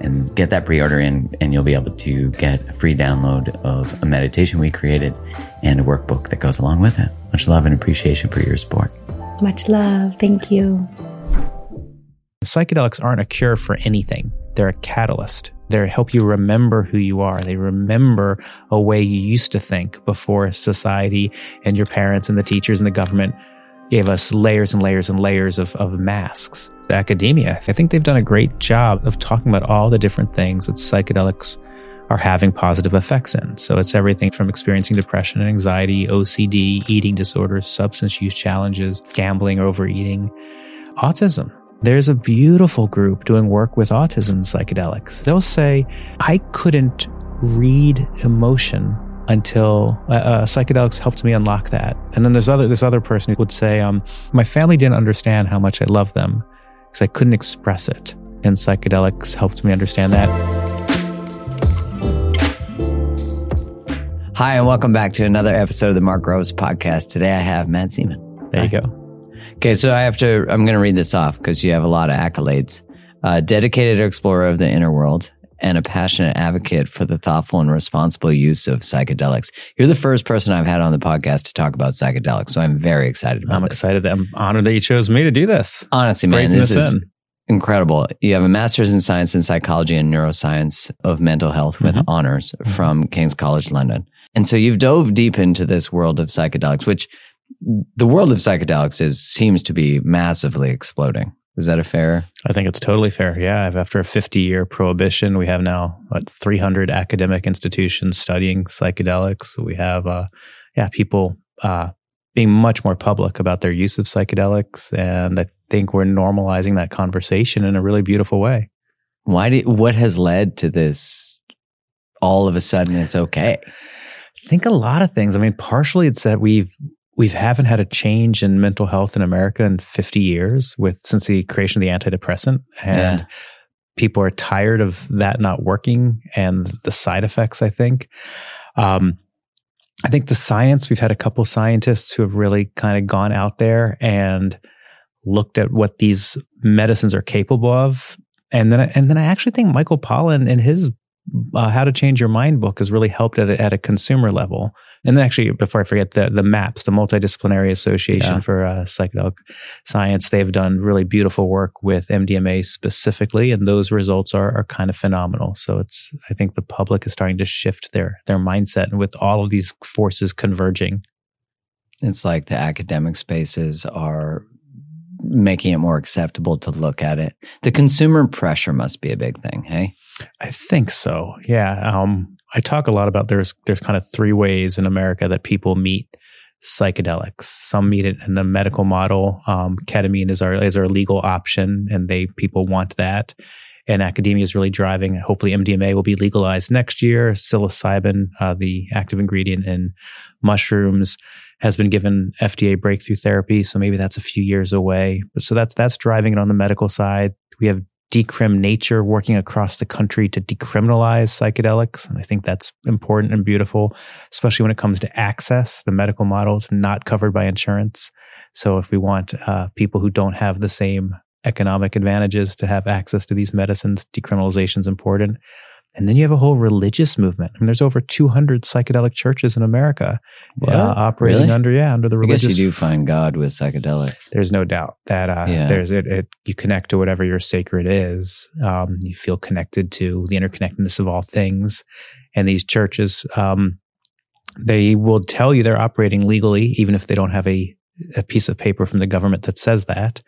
and get that pre-order in and you'll be able to get a free download of a meditation we created and a workbook that goes along with it. Much love and appreciation for your support. Much love. Thank you. Psychedelics aren't a cure for anything. They're a catalyst. They help you remember who you are. They remember a way you used to think before society and your parents and the teachers and the government gave us layers and layers and layers of, of masks. Academia, I think they've done a great job of talking about all the different things that psychedelics are having positive effects in. So it's everything from experiencing depression and anxiety, OCD, eating disorders, substance use challenges, gambling, overeating, autism. There's a beautiful group doing work with autism psychedelics. They'll say, I couldn't read emotion until uh, uh, psychedelics helped me unlock that. And then there's other this other person who would say, um, my family didn't understand how much I love them because I couldn't express it, and psychedelics helped me understand that. Hi, and welcome back to another episode of the Mark Groves podcast. Today I have Matt Zemon. There Hi. you go. Okay, so I have to. I'm going to read this off because you have a lot of accolades. Uh, dedicated explorer of the inner world, and a passionate advocate for the thoughtful and responsible use of psychedelics. You're the first person I've had on the podcast to talk about psychedelics, so I'm very excited I'm this. excited that I'm honored that you chose me to do this. Honestly, man, this, this, is in. incredible. You have a master's in science and psychology and neuroscience of mental health with mm-hmm. honors mm-hmm. from King's College London. And so you've dove deep into this world of psychedelics, which the world of psychedelics is seems to be massively exploding. Is that a fair? I think it's totally fair. Yeah. After a 50 year prohibition, we have now what, 300 academic institutions studying psychedelics. We have, uh, yeah, people uh, being much more public about their use of psychedelics. And I think we're normalizing that conversation in a really beautiful way. Why did, what has led to this all of a sudden it's okay? I think a lot of things. I mean, partially it's that we've we haven't had a change in mental health in America in 50 years with since the creation of the antidepressant and yeah. people are tired of that not working and the side effects I think um, I think the science we've had a couple scientists who have really kind of gone out there and looked at what these medicines are capable of and then and then I actually think Michael Pollan in his uh, How to Change Your Mind book has really helped at a, at a consumer level. And then actually, before I forget, the the MAPS, the Multidisciplinary Association yeah. for uh, Psychedelic Science, they've done really beautiful work with MDMA specifically, and those results are are kind of phenomenal. So it's I think the public is starting to shift their their mindset, and with all of these forces converging, it's like the academic spaces are making it more acceptable to look at it. The consumer pressure must be a big thing, hey? I think so. Yeah. Um, I talk a lot about there's there's kind of three ways in America that people meet psychedelics. Some meet it in the medical model. Um, ketamine is our is our legal option, and they people want that. And academia is really driving. Hopefully, MDMA will be legalized next year. Psilocybin, uh, the active ingredient in mushrooms, has been given FDA breakthrough therapy. So maybe that's a few years away. So that's that's driving it on the medical side. We have Decrim Nature working across the country to decriminalize psychedelics. And I think that's important and beautiful, especially when it comes to access. The medical model is not covered by insurance. So if we want uh, people who don't have the same economic advantages to have access to these medicines, decriminalization is important. And then you have a whole religious movement. I mean, there's over 200 psychedelic churches in America uh, operating Really? under yeah under the I guess religious. you do find God with psychedelics. There's no doubt that uh, Yeah. there's it, it. You connect to whatever your sacred is. Um, you feel connected to the interconnectedness of all things, and these churches, um, they will tell you they're operating legally, even if they don't have a a piece of paper from the government that says that.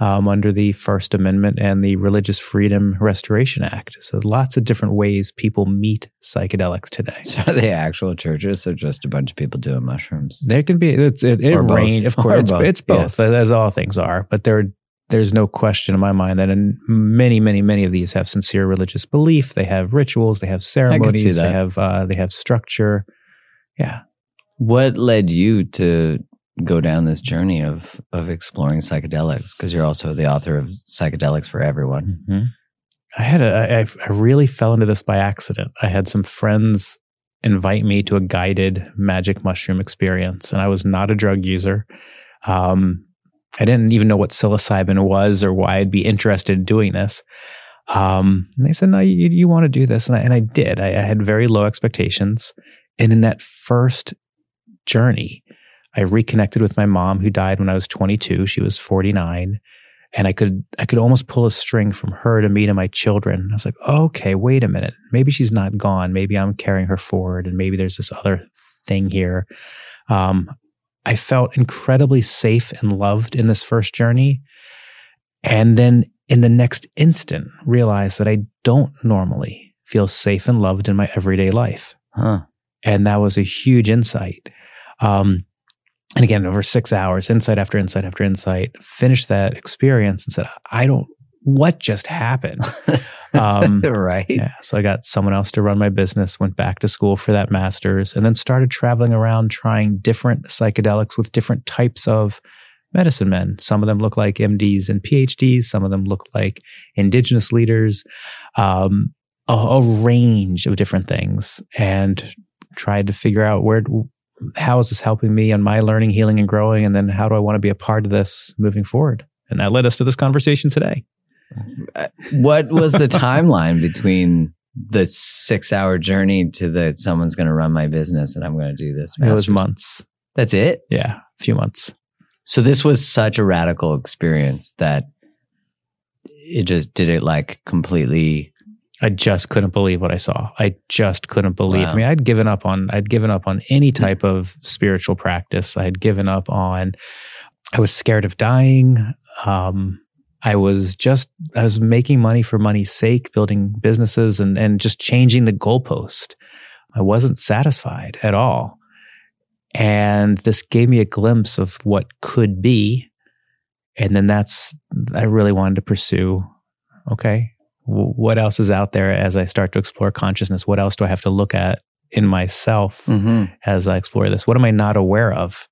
Um, under the First Amendment and the Religious Freedom Restoration Act. So, lots of different ways people meet psychedelics today. So are they actual churches or just a bunch of people doing mushrooms? There can be it's it, it range, of course. It's both, it's both, as all things are. But there, there's no question in my mind that in many, many, many of these have sincere religious belief. They have rituals. They have ceremonies. They that. have uh, they have structure. Yeah, What led you to go down this journey of of exploring psychedelics? Because you're also the author of Psychedelics for Everyone. I had a I, I really fell into this by accident. I had some friends invite me to a guided magic mushroom experience, and I was not a drug user. Um, I didn't even know what psilocybin was or why I'd be interested in doing this. Um, and they said, "No, you, you want to do this," and I, and I did. I, I had very low expectations, and in that first journey, I reconnected with my mom, who died when I was 22. She was 49 and I could I could almost pull a string from her to me to my children. I was like, okay, wait a minute. Maybe she's not gone. Maybe I'm carrying her forward, and maybe there's this other thing here. Um, I felt incredibly safe and loved in this first journey, and then in the next instant, realized that I don't normally feel safe and loved in my everyday life Huh. and that was a huge insight. Um, and again, over six hours, insight after insight after insight, finished that experience and said, "I don't. What just happened?" Um, right. yeah, so I got someone else to run my business. Went back to school for that master's, and then started traveling around trying different psychedelics with different types of medicine men. Some of them look like MDs and PhDs. Some of them look like indigenous leaders. Um, a, a range of different things, and tried to figure out where how is this helping me on my learning, healing, and growing, and then how do I want to be a part of this moving forward? And that led us to this conversation today. Uh, what was the timeline between the six hour journey to the someone's going to run my business and I'm going to do this? It was months. That's it. Yeah, a few months. So this was such a radical experience that it just did it like completely. I just couldn't believe what I saw. I just couldn't believe. Wow. I mean, I'd given up on I'd given up on any type of spiritual practice. I had given up on I was scared of dying. Um I was just I was making money for money's sake, building businesses and and just changing the goalpost. I wasn't satisfied at all. And this gave me a glimpse of what could be. And then that's I really wanted to pursue okay, what else is out there as I start to explore consciousness? What else do I have to look at in myself Mhm. as I explore this? What am I not aware of?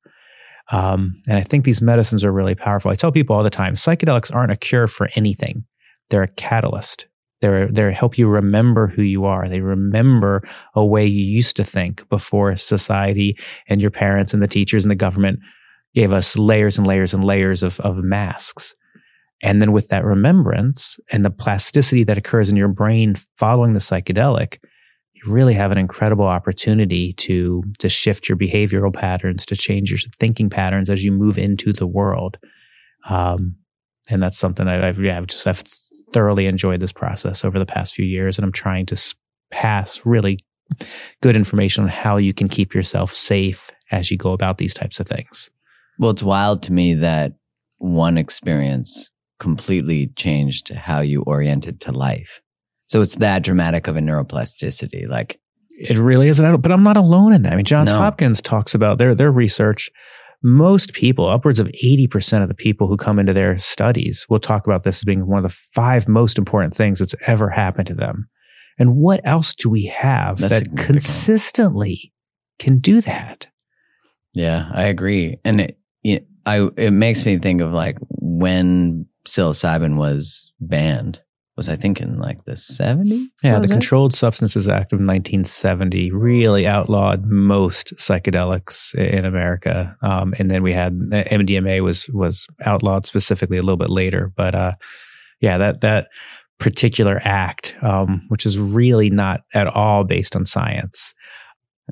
Um, and I think these medicines are really powerful. I tell people all the time psychedelics aren't a cure for anything, they're a catalyst. They're, they help you remember who you are. They remember a way you used to think before society and your parents and the teachers and the government gave us layers and layers and layers of, of masks. And then with that remembrance and the plasticity that occurs in your brain following the psychedelic, you really have an incredible opportunity to to shift your behavioral patterns, to change your thinking patterns as you move into the world. Um, and that's something that I've, yeah, I've just I've thoroughly enjoyed this process over the past few years, and I'm trying to pass really good information on how you can keep yourself safe as you go about these types of things. Well, it's wild to me that one experience completely changed how you oriented to life. So it's that dramatic of a neuroplasticity. Like, It really is, don't, but I'm not alone in that. I mean, Johns No. Hopkins talks about their their research. Most people, upwards of 80% of the people who come into their studies, will talk about this as being one of the five most important things that's ever happened to them. And what else do we have That's that consistently can do that? yeah, I agree. And it, it, I, it makes me think of like when psilocybin was banned, was I think in like the 70s? Yeah, the it? Controlled Substances Act of 1970 really outlawed most psychedelics in America, um, and then we had MDMA was was outlawed specifically a little bit later. But uh, yeah, that that particular act, um, which is really not at all based on science,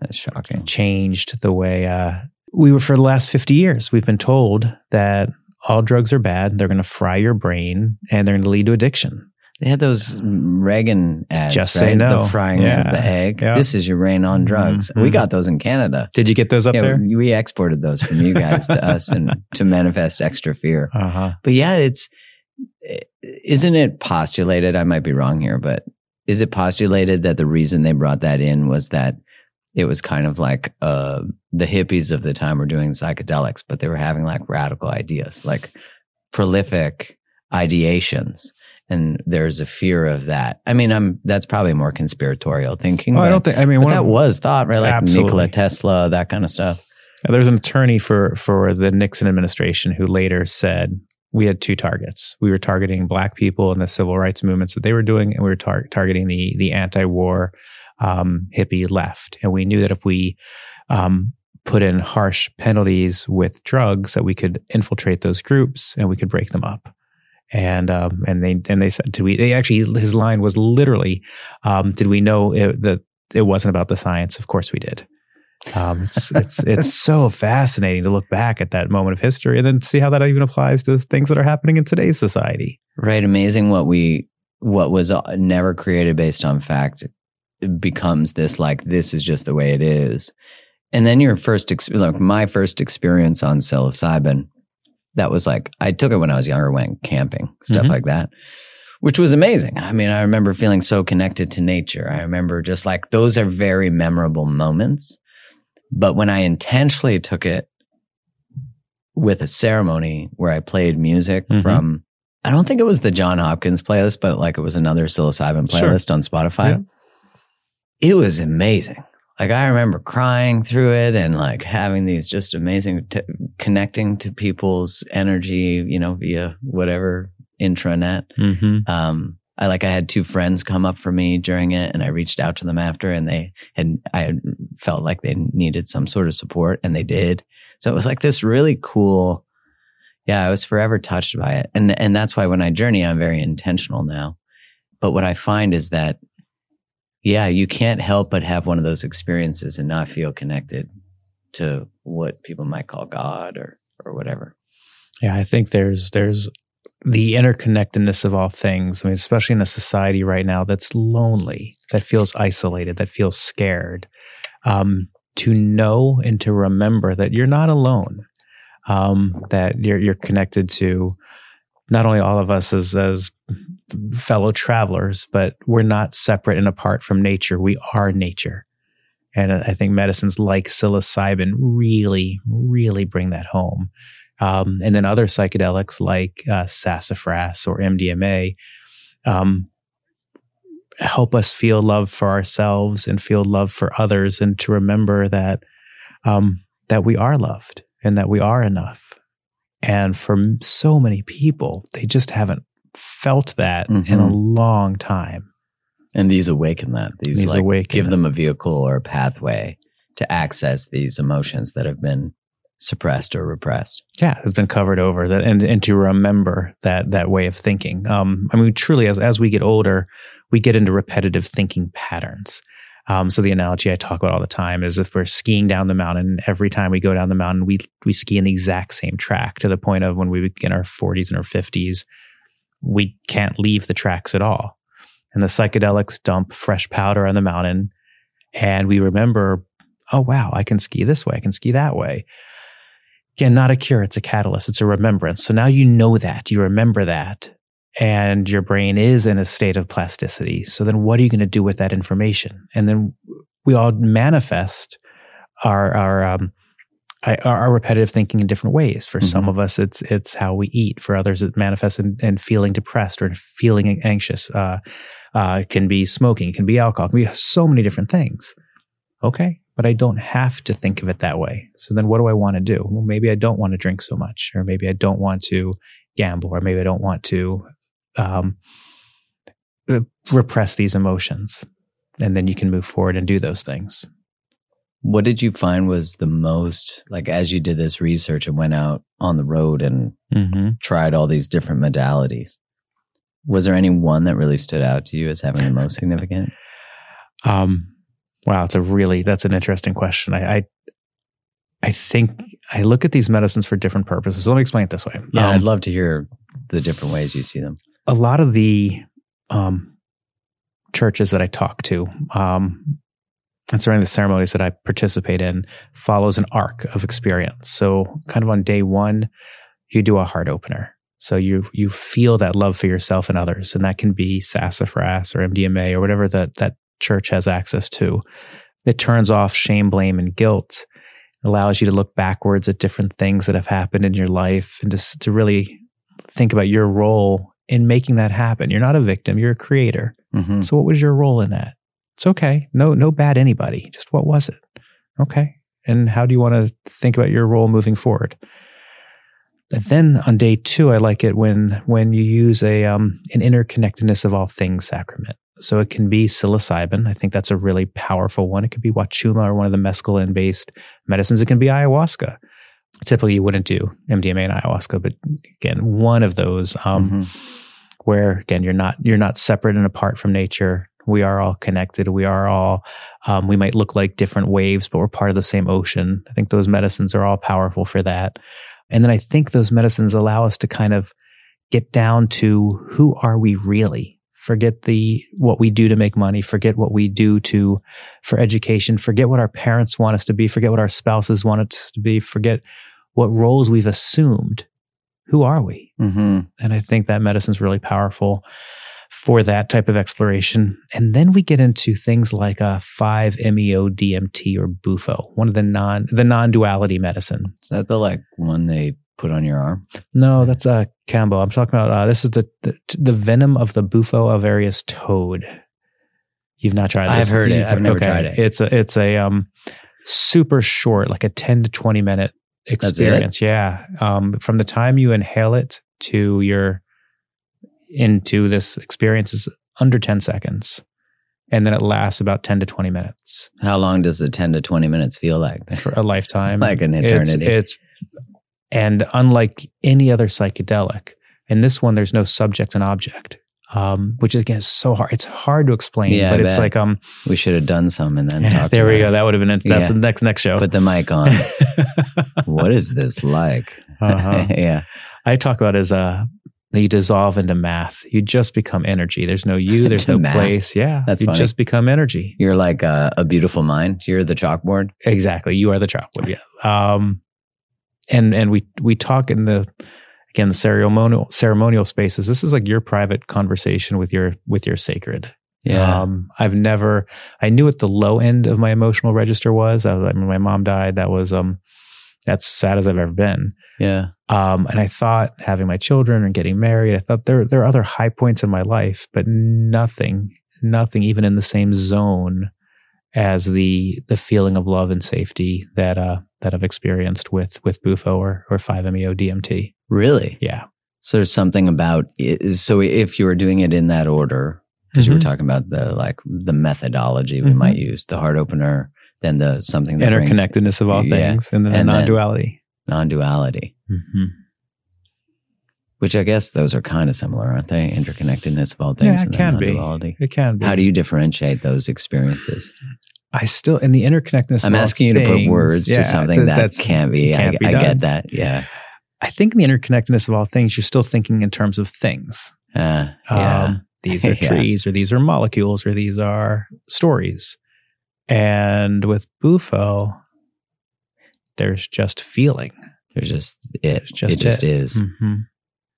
That's shocking. changed the way uh, we were for the last 50 years. We've been told that all drugs are bad, they're going to fry your brain, and they're going to lead to addiction. They had those Reagan ads, Just right? say no. The frying Yeah. of the egg. Yeah. This is your rain on drugs. Mhm. We got those in Canada. Did you get those up yeah, there? we exported those from you guys to us and to manifest extra fear. Uh huh. But yeah, it's isn't it postulated? I might be wrong here, but is it postulated that the reason they brought that in was that it was kind of like uh, the hippies of the time were doing psychedelics, but they were having like radical ideas, like prolific ideations, and there's a fear of that. I mean, I'm that's probably more conspiratorial thinking. Oh, I don't think. I mean, that of- was thought, right? Like Absolutely. Nikola Tesla, that kind of stuff. There's an attorney for for the Nixon administration who later said we had two targets. We were targeting black people and the civil rights movements that they were doing, and we were tar- targeting the the anti-war um, hippie left. And we knew that if we um, put in harsh penalties with drugs, that we could infiltrate those groups and we could break them up. And um, and they and they said, "Did we?" They actually his line was literally, um, "Did we know it, that it wasn't about the science? Of course we did." Um, it's, it's it's so fascinating to look back at that moment of history and then see how that even applies to things that are happening in today's society. Right. Amazing what we, what was uh, never created based on fact becomes this like, this is just the way it is. And then your first, ex- like my first experience on psilocybin, that was like, I took it when I was younger, went camping, stuff Mhm. like that, which was amazing. I mean, I remember feeling so connected to nature. I remember just like, those are very memorable moments. But when I intentionally took it with a ceremony where I played music Mhm. from, I don't think it was the John Hopkins playlist, but like it was another psilocybin Sure. playlist on Spotify. Yeah. It was amazing. Like I remember crying through it and like having these just amazing t- connecting to people's energy, you know, via whatever intranet. Mm-hmm. Um, I like I had two friends come up for me during it, and I reached out to them after, and they had I had felt like they needed some sort of support, and they did. So it was like this really cool. Yeah, I was forever touched by it, and and that's why when I journey, I'm very intentional now. But what I find is that, yeah, you can't help but have one of those experiences and not feel connected to what people might call God or or whatever. Yeah, I think there's there's the interconnectedness of all things. I mean, especially in a society right now that's lonely, that feels isolated, that feels scared. Um, to know and to remember that you're not alone, um, that you're you're connected to not only all of us as as fellow travelers, but we're not separate and apart from nature. We are nature. And I think medicines like psilocybin really, really bring that home. Um, and then other psychedelics like uh, sassafras or MDMA um, help us feel love for ourselves and feel love for others, and to remember that um, that we are loved and that we are enough. And for so many people, they just haven't felt that in a Mhm. long time. And these awaken that. These, These like, awaken give them a vehicle or a pathway to access these emotions that have been suppressed or repressed. yeah has been covered over that and and to remember that that way of thinking um i mean truly as as we get older we get into repetitive thinking patterns um so the analogy i talk about all the time is if we're skiing down the mountain every time we go down the mountain we we ski in the exact same track to the point of when we begin our 40s and our 50s we can't leave the tracks at all and the psychedelics dump fresh powder on the mountain and we remember oh wow i can ski this way i can ski that way Again, not a cure, it's a catalyst, it's a remembrance. So now you know that, you remember that, and your brain is in a state of plasticity. So then what are you going to do with that information? And then we all manifest our, our, um, our, our repetitive thinking in different ways. For some Mhm. of us, it's it's how we eat. For others, it manifests in, in feeling depressed or feeling anxious. Uh, uh, it can be smoking, it can be alcohol, it can be so many different things. Okay, but I don't have to think of it that way. So then what do I want to do? Well, maybe I don't want to drink so much, or maybe I don't want to gamble, or maybe I don't want to um, repress these emotions. And then you can move forward and do those things. What did you find was the most, like, as you did this research and went out on the road and Mm-hmm. tried all these different modalities? Was there any one that really stood out to you as having the most significant? Um, wow, it's a really that's an interesting question. I, I I think I look at these medicines for different purposes. So let me explain it this way. Yeah, Um, I'd love to hear the different ways you see them. a lot of the um, churches that I talk to, um, and certainly the ceremonies that I participate in, follows an arc of experience. So, kind of on day one, you do a heart opener. So you you feel that love for yourself and others, and that can be sassafras or MDMA or whatever that that church has access to. It turns off shame, blame, and guilt. It allows you to look backwards at different things that have happened in your life and just to really think about your role in making that happen. You're not a victim, you're a creator. Mhm. So what was your role in that? It's okay. No no bad anybody. Just what was it? Okay. And how do you want to think about your role moving forward? And then on day 2 I like it when when you use a um an interconnectedness of all things sacrament. So it can be psilocybin. I think that's a really powerful one. It could be wachuma or one of the mescaline based medicines. It can be ayahuasca. Typically, you wouldn't do MDMA and ayahuasca, but again, one of those um, Mhm. where again you're not you're not separate and apart from nature. We are all connected. We are all um, we might look like different waves, but we're part of the same ocean. I think those medicines are all powerful for that. And then I think those medicines allow us to kind of get down to who are we really? Forget the what we do to make money, forget what we do to for education, forget what our parents want us to be, forget what our spouses want us to be, forget what roles we've assumed. Who are we? Mhm. And I think that medicine's really powerful for that type of exploration. And then we get into things like a 5-MeO DMT or Bufo, one of the non the non-duality medicine. Is that the like one they put on your arm? No, that's a uh, Kambo. I'm talking about uh, this is the, the the venom of the Bufo alvarius toad. You've not tried this. I've heard it. You've- I've never tried it. It's a it's a um super short, like a 10 to 20 minute experience. Yeah. Um, from the time you inhale it to your into this experience is under 10 seconds. And then it lasts about 10 to 20 minutes How long does the 10 to 20 minutes feel like? for a lifetime. Like an eternity. It's, and unlike any other psychedelic, in this one, there's no subject and object. Um, which again is so hard. It's hard to explain, Yeah, but I it's bet. like um. we should have done some and then talked about there we go. it. That would have been it. That's Yeah. the next next show. Put the mic on. what is this like? Uh-huh. yeah. I talk about as a you dissolve into math. You just become energy. There's no you. There's no math. place. Yeah, That's you funny. just become energy. You're like a, a beautiful mind. You're the chalkboard. Exactly. You are the chalkboard. Yeah. Um, and and we we talk in the again the ceremonial ceremonial spaces. This is like your private conversation with your with your sacred. Yeah. Um, I've never. I knew what the low end of my emotional register was. I, was I mean, my mom died. That was um, that's sad as I've ever been. yeah. Um, and I thought having my children and getting married, I thought there there are other high points in my life, but nothing, nothing even in the same zone as the the feeling of love and safety that uh that I've experienced with with Bufo or or 5-MeO DMT. Really? Yeah. So there's something about. So if you were doing it in that order, because you were Mhm. talking about the like the methodology we Mhm. might use, the heart opener, then the something that brings Interconnectedness of all Yeah. things and then non-duality. non-duality, Mhm. which I guess those are kind of similar, aren't they? Interconnectedness of all things Yeah, it can be. It can be. How do you differentiate those experiences? I still in the interconnectedness I'm of all asking you to put words yeah, to something that that's- can't be. can't I, be I get that. Yeah. I think in the interconnectedness of all things, you're still thinking in terms of things. Uh, yeah. Um, these are trees, or these are molecules, or these are stories. And with Bufo, there's just feeling. There's just it. just it just it. is. Mhm.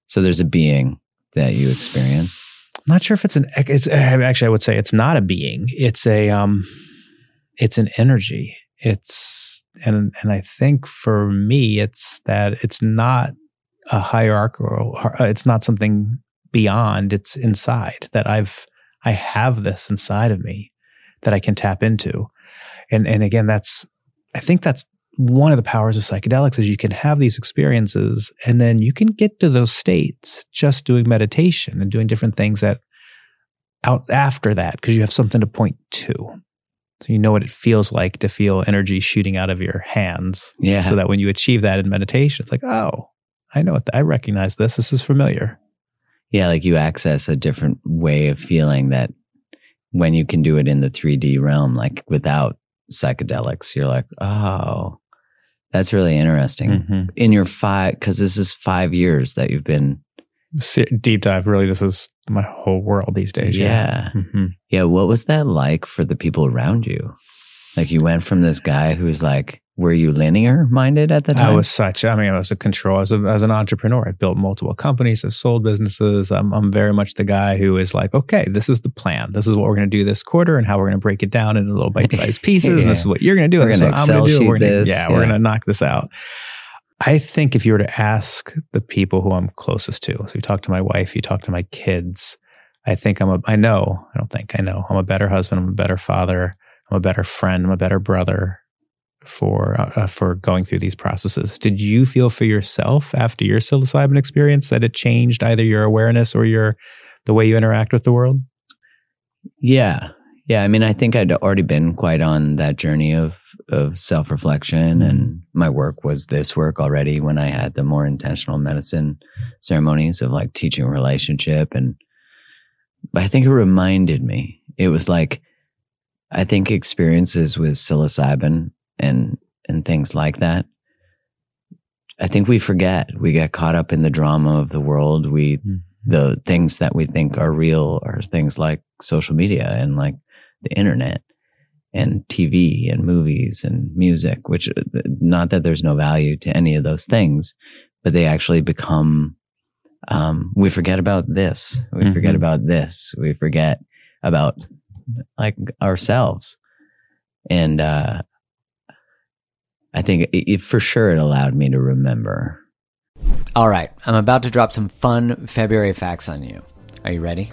So there's a being that you experience. I'm not sure if it's an. It's actually I would say it's not a being. It's a um, it's an energy. It's and and I think for me, it's that it's not a hierarchical. uh, It's not something beyond. It's inside that I've I have this inside of me that I can tap into, and and again, that's I think that's one of the powers of psychedelics is you can have these experiences and then you can get to those states just doing meditation and doing different things that out after that because you have something to point to. So you know what it feels like to feel energy shooting out of your hands. Yeah. so that when you achieve that in meditation it's like oh i know what the, i recognize this. This is familiar. Yeah, like you access a different way of feeling that when you can do it in the 3D realm, like without psychedelics, you're like, oh, that's really interesting. Mm-hmm. In your five, because this is five years that you've been. Deep dive, really, this is my whole world these days. Yeah. Yeah. hmm Yeah. What was that like for the people around you? Like you went from this guy who's like, were you linear minded at the time? I was such, I mean, I was a control as, a, as an entrepreneur. I built multiple companies, I've sold businesses. I'm, I'm very much the guy who is like, okay, this is the plan. This is what we're going to do this quarter and how we're going to break it down into little bite sized pieces. And this is what you're going to do. We're and this gonna what I'm going to do. We're gonna, this, yeah, we're going to knock this out. I think if you were to ask the people who I'm closest to, so you talk to my wife, you talk to my kids, I think I'm a, I know, I don't think I know, I'm a better husband, I'm a better father, I'm a better friend, I'm a better brother for uh, for going through these processes. Did you feel for yourself after your psilocybin experience that it changed either your awareness or your the way you interact with the world? Yeah. Yeah. I mean, I think I'd already been quite on that journey of, of self reflection, and my work was this work already when I had the more intentional medicine ceremonies of like teaching relationship. And I think it reminded me, it was like, I think experiences with psilocybin and, and things like that. I think we forget. We get caught up in the drama of the world. We the things that we think are real are things like social media and like the internet and TV and movies and music, which not that there's no value to any of those things, but they actually become, um, we forget about this. We forget Mhm. about this. We forget about like ourselves. And, uh, I think it, it, for sure it allowed me to remember All right, I'm about to drop some fun February facts on you. Are you ready?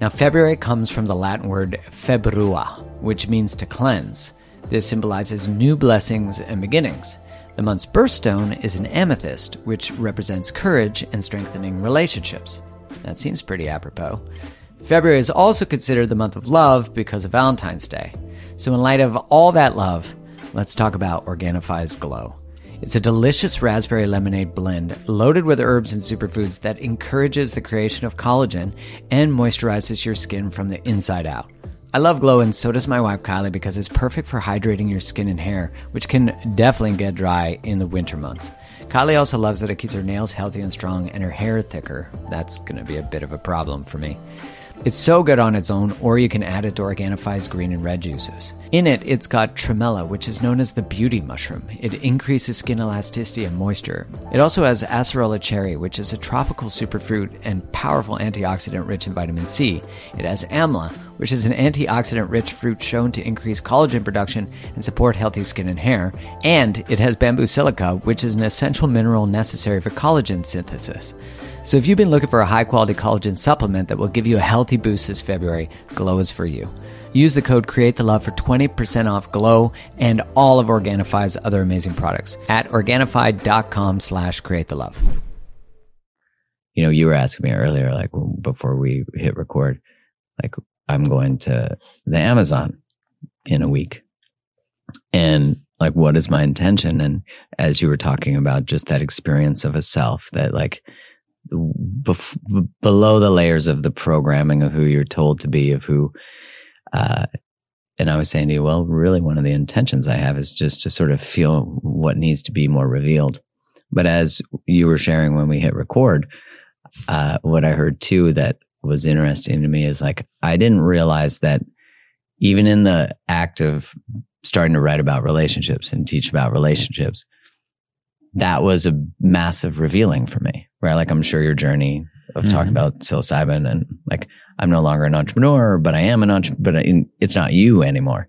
Now, February comes from the Latin word februa, which means to cleanse. This symbolizes new blessings and beginnings. The month's birthstone is an amethyst, which represents courage and strengthening relationships. That seems pretty apropos. February is also considered the month of love because of Valentine's Day. So, in light of all that love, let's talk about Organifi's Glow. It's a delicious raspberry lemonade blend loaded with herbs and superfoods that encourages the creation of collagen and moisturizes your skin from the inside out. I love Glow and so does my wife Kylie because it's perfect for hydrating your skin and hair, which can definitely get dry in the winter months. Kylie also loves that it keeps her nails healthy and strong and her hair thicker. That's going to be a bit of a problem for me. It's so good on its own, or you can add it to Organifi's green and red juices. In it, it's got tremella, which is known as the beauty mushroom. It increases skin elasticity and moisture. It also has acerola cherry, which is a tropical superfruit and powerful antioxidant rich in vitamin C. It has amla, which is an antioxidant rich fruit shown to increase collagen production and support healthy skin and hair. And it has bamboo silica, which is an essential mineral necessary for collagen synthesis. So if you've been looking for a high quality collagen supplement that will give you a healthy boost this February, Glow is for you. Use the code Create the Love for 20% off Glow and all of Organifi's other amazing products at Organifi.com slash create the love. you know, you were asking me earlier, like before we hit record, like I'm going to the Amazon in a week. And like, what is my intention? And as you were talking about just that experience of a self that like bef- below the layers of the programming of who you're told to be, of who, uh, and I was saying to you, well, really one of the intentions I have is just to sort of feel what needs to be more revealed. But as you were sharing when we hit record, uh, what I heard too that was interesting to me is like, I didn't realize that even in the act of starting to write about relationships and teach about relationships, that was a massive revealing for me, right? Like, I'm sure your journey of talking Mhm. about psilocybin and like, I'm no longer an entrepreneur, but I am an entrepreneur, but I- it's not you anymore.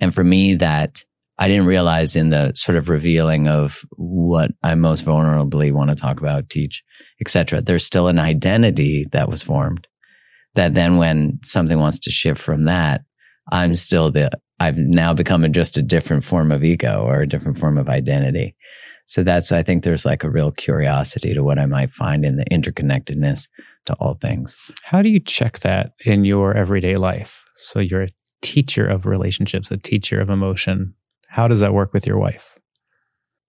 And for me, that I didn't realize in the sort of revealing of what I most vulnerably want to talk about, teach, etc. There's still an identity that was formed that then when something wants to shift from that, I'm still the, I've now become a, just a different form of ego or a different form of identity. So that's, I think there's like a real curiosity to what I might find in the interconnectedness to all things. How do you check that in your everyday life? So you're a teacher of relationships, a teacher of emotion. How does that work with your wife?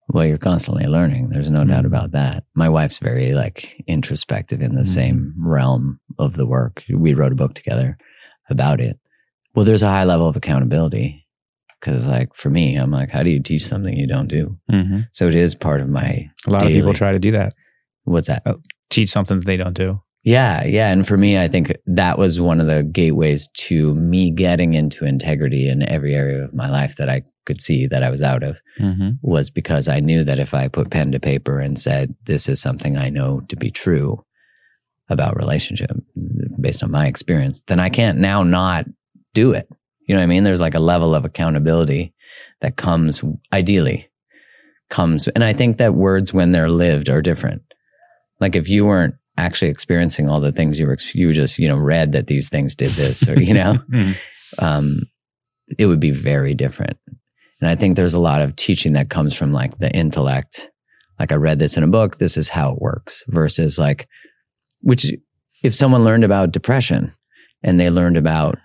Well, you're constantly learning. There's no doubt about that. My wife's very like introspective in the Mhm. same realm of the work. We wrote a book together about it. Well, there's a high level of accountability because, like, for me, I'm like, how do you teach something you don't do? hmm So it is part of my. A lot Daily. of people try to do that, What's that? teach something that they don't do. Yeah, yeah. And for me, I think that was one of the gateways to me getting into integrity in every area of my life that I could see that I was out of. Mm-hmm. was because I knew that if I put pen to paper and said, this is something I know to be true about relationship based on my experience, then I can't now not do it. You know what I mean? There's like a level of accountability that comes ideally comes. And I think that words when they're lived are different. Like if you weren't actually experiencing all the things you were, you just, you know, read that these things did this or, you know, Mhm. um, it would be very different. And I think there's a lot of teaching that comes from like the intellect. Like I read this in a book, this is how it works versus like, which if someone learned about depression and they learned about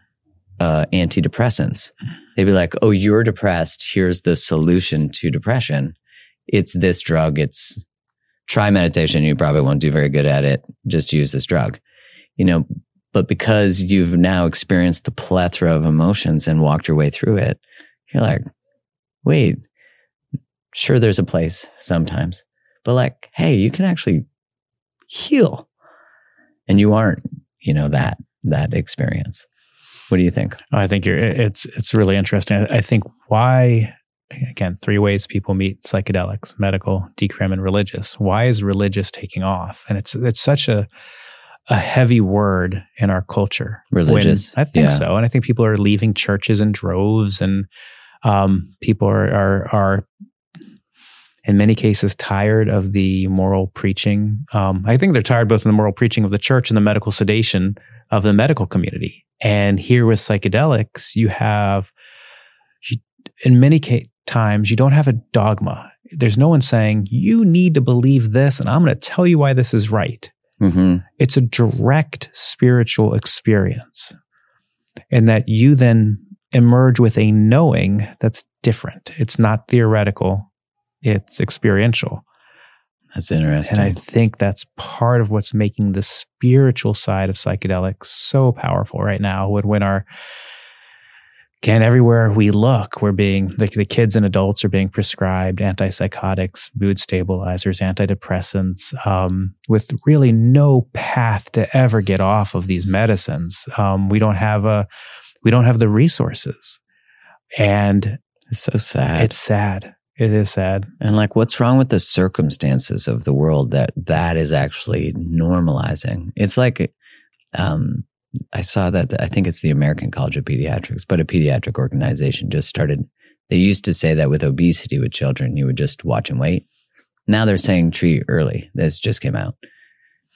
uh, antidepressants, they'd be like, oh, you're depressed. Here's the solution to depression. It's this drug. It's try meditation. You probably won't do very good at it. Just use this drug, you know, but because you've now experienced the plethora of emotions and walked your way through it, you're like, wait, sure, there's a place sometimes, but like, hey, you can actually heal. And you aren't, you know, that, that experience. What do you think? I think you're, it's it's really interesting. I, think why again three ways people meet psychedelics: medical, decrim, and religious. Why is religious taking off? And it's it's such a a heavy word in our culture. when- Religious, I think yeah. so, and I think people are leaving churches in droves, and um, people are are are in many cases tired of the moral preaching. Um, I think they're tired both of the moral preaching of the church and the medical sedation of the medical community. And here with psychedelics, you have, in many ca- times, you don't have a dogma. There's no one saying, you need to believe this, and I'm going to tell you why this is right. Mm-hmm. It's a direct spiritual experience. And that you then emerge with a knowing that's different. It's not theoretical, it's experiential. That's interesting. And I think that's part of what's making the spiritual side of psychedelics so powerful right now. When, when our, again, everywhere we look, we're being, the, the kids and adults are being prescribed antipsychotics, mood stabilizers, antidepressants, um, with really no path to ever get off of these medicines. Um, we don't have a, we don't have the resources. And it's so sad. it's sad. It is sad. And like, what's wrong with the circumstances of the world that that is actually normalizing? It's like, um, I saw that I think it's the American College of Pediatrics, but a pediatric organization just started. They used to say that with obesity with children, you would just watch and wait. Now they're saying treat early. This just came out.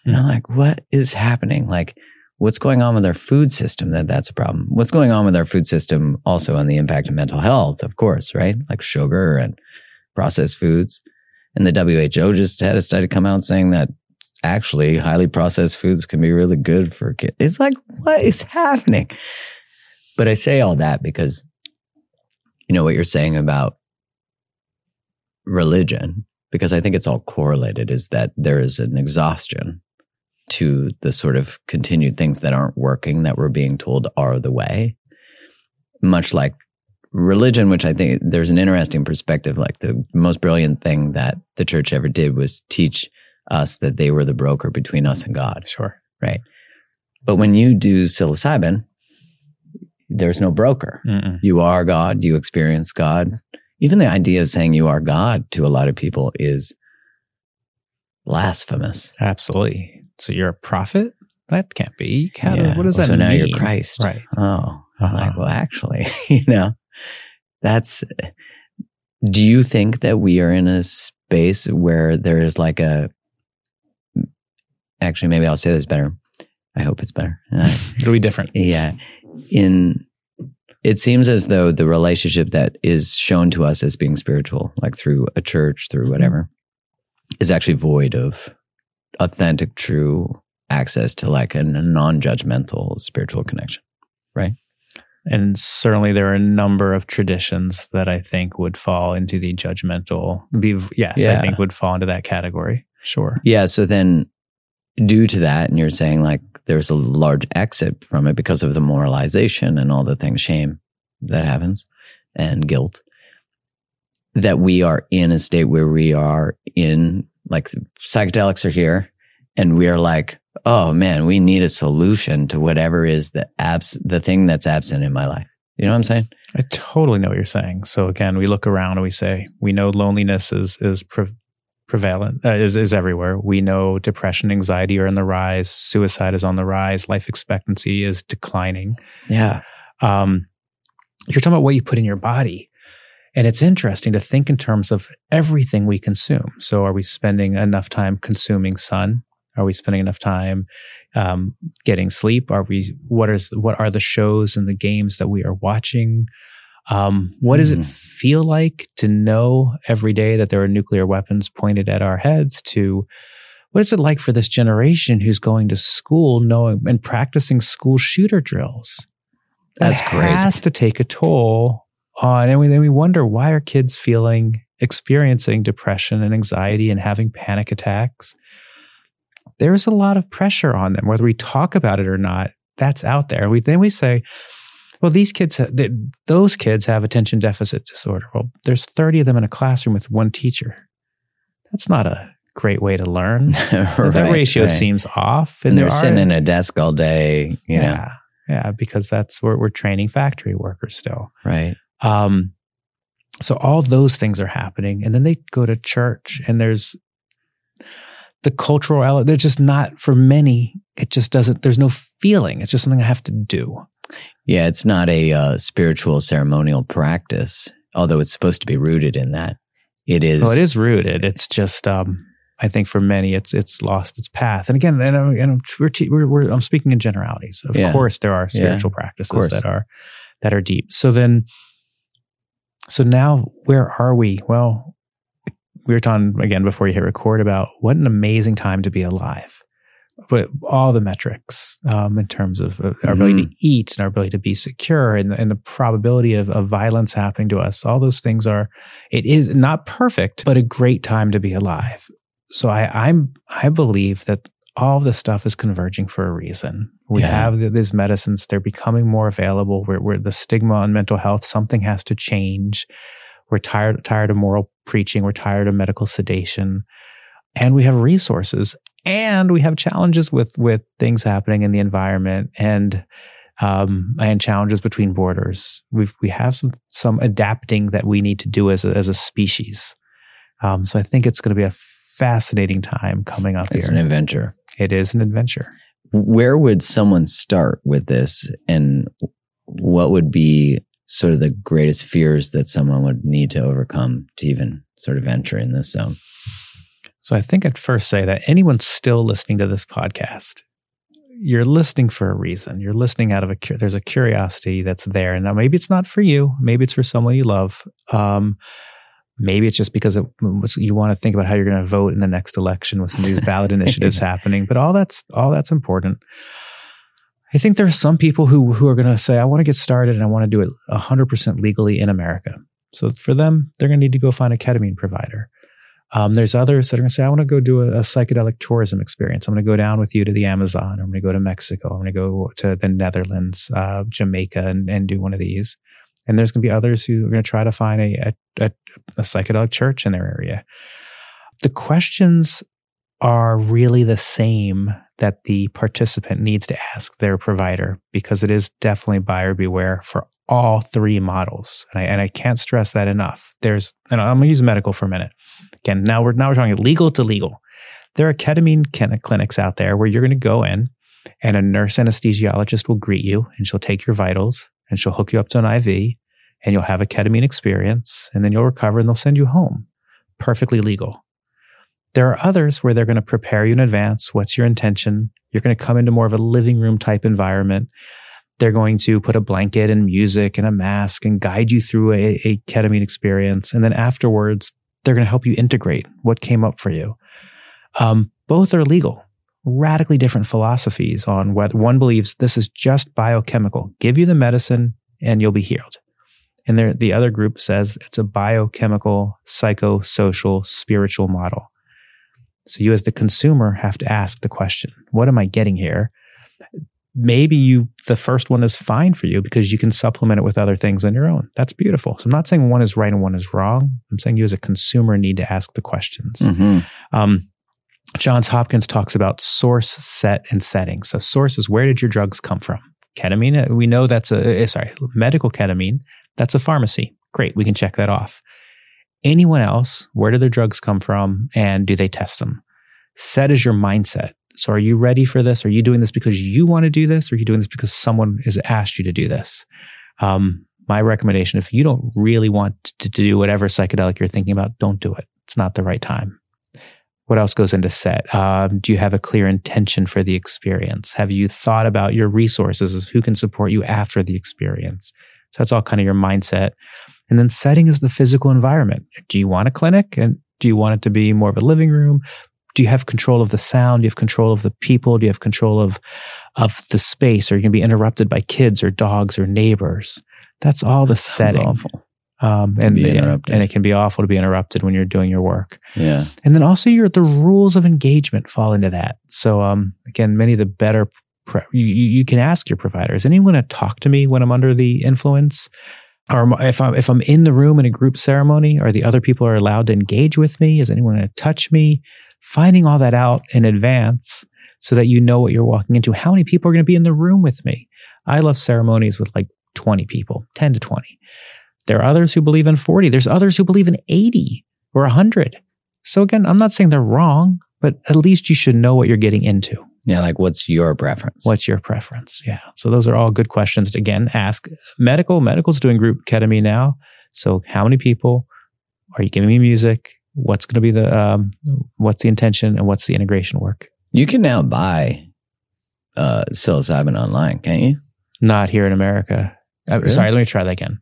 And hmm. I'm like, what is happening? Like, what's going on with our food system that that's a problem? What's going on with our food system also on the impact of mental health, of course, right? Like sugar and processed foods. And the WHO just had a study come out saying that actually highly processed foods can be really good for kids. It's like, what is happening? But I say all that because, you know, what you're saying about religion, because I think it's all correlated, is that there is an exhaustion to the sort of continued things that aren't working that we're being told are the way. Much like religion, which I think there's an interesting perspective. Like the most brilliant thing that the church ever did was teach us that they were the broker between us and God. Sure. Right. But when you do psilocybin, there's no broker. Mm-mm. You are God. You experience God. Even the idea of saying you are God to a lot of people is blasphemous. Absolutely. So you're a prophet? That can't be. How, Yeah. What does Well, that so now you're Christ. Right. Oh, I'm like, Uh-huh. well, actually, you know, that's. Do you think that we are in a space where there is like a? Actually, maybe I'll say this better. I hope it's better. Uh, It'll be different. yeah, in it seems as though the relationship that is shown to us as being spiritual, like through a church, through whatever, is actually void of authentic, true access to like a non-judgmental spiritual connection. Right? And certainly there are a number of traditions that I think would fall into the judgmental. Be, yes, Yeah. I think would fall into that category. Sure. Yeah. So then, due to that, and you're saying like there's a large exit from it because of the moralization and all the things, shame that happens, and guilt, that we are in a state where we are in like psychedelics are here, and we are like, oh man, we need a solution to whatever is the abs the thing that's absent in my life. You know what I'm saying? I totally know what you're saying. So again, we look around and we say we know loneliness is is pre- prevalent uh, is is everywhere. We know depression, anxiety are on the rise, suicide is on the rise, life expectancy is declining. Yeah. Um, you're talking about what you put in your body. And it's interesting to think in terms of everything we consume. So, are we spending enough time consuming sun? Are we spending enough time um, getting sleep? Are we? What is? What are the shows and the games that we are watching? Um, what does Hmm. it feel like to know every day that there are nuclear weapons pointed at our heads? To what is it like for this generation who's going to school, knowing and practicing school shooter drills? That's that crazy. has to take a toll on and we, then we wonder why are kids feeling experiencing depression and anxiety and having panic attacks there's a lot of pressure on them whether we talk about it or not that's out there we then we say well these kids ha- th- those kids have attention deficit disorder well there's 30 of them in a classroom with one teacher that's not a great way to learn that ratio right. seems off And they're there sitting in a desk all day. You know. yeah yeah because that's where we're training factory workers still Right. um, so all those things are happening, and then they go to church, and there's the cultural element. They're just not for many. It just doesn't. There's no feeling. It's just something I have to do. Yeah, it's not a uh, spiritual ceremonial practice, although it's supposed to be rooted in that. It is. Well, it is rooted. It's just. Um, I think for many, it's it's lost its path. And again, and, I'm- and we're, we're, we're I'm speaking in generalities. Of Yeah. course, there are Yeah. spiritual practices that are that are deep. So then, so now where are we? Well, we were talking again before you hit record about what an amazing time to be alive. But all the metrics um, in terms of uh, our ability to eat and our ability to be secure and, and the probability of, of violence happening to us, all those things are, it is not perfect, but a great time to be alive. So I, I'm, I believe that all of this stuff is converging for a reason. We Yeah. have th- these medicines; they're becoming more available. Where, where the stigma on mental health, something has to change. We're tired, tired of moral preaching. We're tired of medical sedation, and we have resources, and we have challenges with with things happening in the environment, and um, and challenges between borders. We've we have some some adapting that we need to do as a, as a species. Um, so I think it's going to be a fascinating time coming up it's here. an adventure. it is an adventure. Where would someone start with this, and what would be sort of the greatest fears that someone would need to overcome to even sort of venture in this zone? So I think I'd first say that anyone still listening to this podcast, you're listening for a reason. You're listening out of a there's a curiosity that's there, and now maybe it's not for you. Maybe it's for someone you love. Um, maybe it's just because it, you want to think about how you're going to vote in the next election with some of these ballot initiatives happening. But all that's all that's important. I think there are some people who who are going to say, "I want to get started and I want to do it 100 percent legally in America." So for them, they're going to need to go find a ketamine provider. Um, there's others that are going to say, I want to go do a, a psychedelic tourism experience. I'm going to go down with you to the Amazon. I'm going to go to Mexico. I'm going to go to the Netherlands, uh, Jamaica, and, and do one of these. And there's going to be others who are going to try to find a, a, a, a psychedelic church in their area. The questions are really the same that the participant needs to ask their provider because it is definitely buyer beware for all three models. And I, and I can't stress that enough. There's, and I'm going to use medical for a minute. Again, now we're now we're talking legal to legal. There are ketamine clinics out there where you're going to go in, and a nurse anesthesiologist will greet you, and she'll take your vitals, and she'll hook you up to an IV, and you'll have a ketamine experience, and then you'll recover, and they'll send you home. Perfectly legal. There are others where they're going to prepare you in advance. What's your intention? You're going to come into more of a living room type environment. They're going to put a blanket and music and a mask and guide you through a, a ketamine experience. And then afterwards, they're going to help you integrate what came up for you. Um, both are legal, radically different philosophies on whether one believes this is just biochemical. Give you the medicine, and you'll be healed. And there, the other group says it's a biochemical, psychosocial, spiritual model. So you as the consumer have to ask the question, what am I getting here? Maybe you, the first one is fine for you because you can supplement it with other things on your own. That's beautiful. So I'm not saying one is right and one is wrong. I'm saying you as a consumer need to ask the questions. Mm-hmm. Um, Johns Hopkins talks about source, set, and setting. So source is where did your drugs come from? Ketamine, uh, we know that's a, uh, sorry, medical ketamine, that's a pharmacy. Great, we can check that off. Anyone else, where do their drugs come from and do they test them? Set is your mindset. So are you ready for this? Are you doing this because you want to do this? Or are you doing this because someone has asked you to do this? Um, my recommendation, if you don't really want to do whatever psychedelic you're thinking about, don't do it. It's not the right time. What else goes into set? Um, do you have a clear intention for the experience? Have you thought about your resources? Who can support you after the experience? So that's all kind of your mindset. And then setting is the physical environment. Do you want a clinic? And do you want it to be more of a living room? Do you have control of the sound? Do you have control of the people? Do you have control of, of the space? Are you going to be interrupted by kids or dogs or neighbors? That's all the setting. Um, and, and, and it can be awful to be interrupted when you're doing your work. Yeah. And then also your the rules of engagement fall into that. So um, again, many of the better pre- you, you you can ask your provider, is anyone going to talk to me when I'm under the influence? Or if I'm if I'm in the room in a group ceremony, are the other people are allowed to engage with me? Is anyone going to touch me? Finding all that out in advance so that you know what you're walking into. How many people are going to be in the room with me? I love ceremonies with like 20 people, 10 to 20. There are others who believe in 40. There's others who believe in 80 or 100. So again, I'm not saying they're wrong, but at least you should know what you're getting into. Yeah. Like, what's your preference? What's your preference? Yeah. So those are all good questions to again ask. Medical, medical's doing group ketamine now. So how many people are you giving me music? What's going to be the um, what's the intention and what's the integration work? You can now buy uh, psilocybin online, can't you? Not here in America. Uh, Really? Sorry, let me try that again.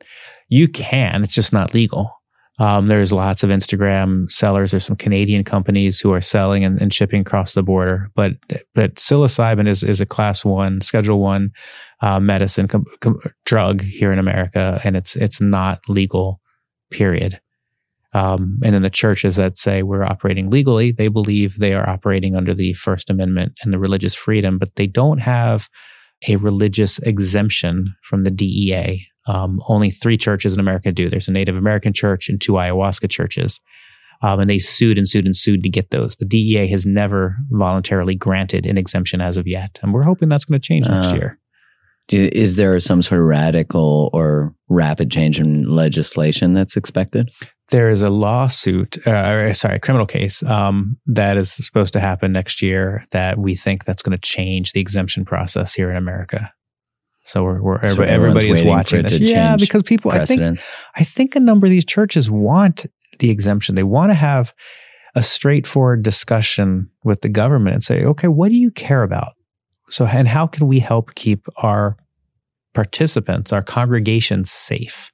You can. It's just not legal. Um, there's lots of Instagram sellers. There's some Canadian companies who are selling and, and shipping across the border. But but psilocybin is is a class one, schedule one uh, medicine com- com- drug here in America, and it's it's not legal. Period. Um, and then the churches that say we're operating legally, they believe they are operating under the First Amendment and the religious freedom, but they don't have a religious exemption from the DEA. Um, only three churches in America do. There's a Native American church and two ayahuasca churches. Um, and they sued and sued and sued to get those. The DEA has never voluntarily granted an exemption as of yet. And we're hoping that's going to change next Uh, year. Do, is there some sort of radical or rapid change in legislation that's expected? There is a lawsuit, uh, or, sorry, a criminal case um, that is supposed to happen next year that we think that's going to change the exemption process here in America. So we're, we're So everybody, everyone's is watching this. Yeah, because people, I think, I think a number of these churches want the exemption. They want to have a straightforward discussion with the government and say, okay, what do you care about? So, and how can we help keep our participants, our congregations safe?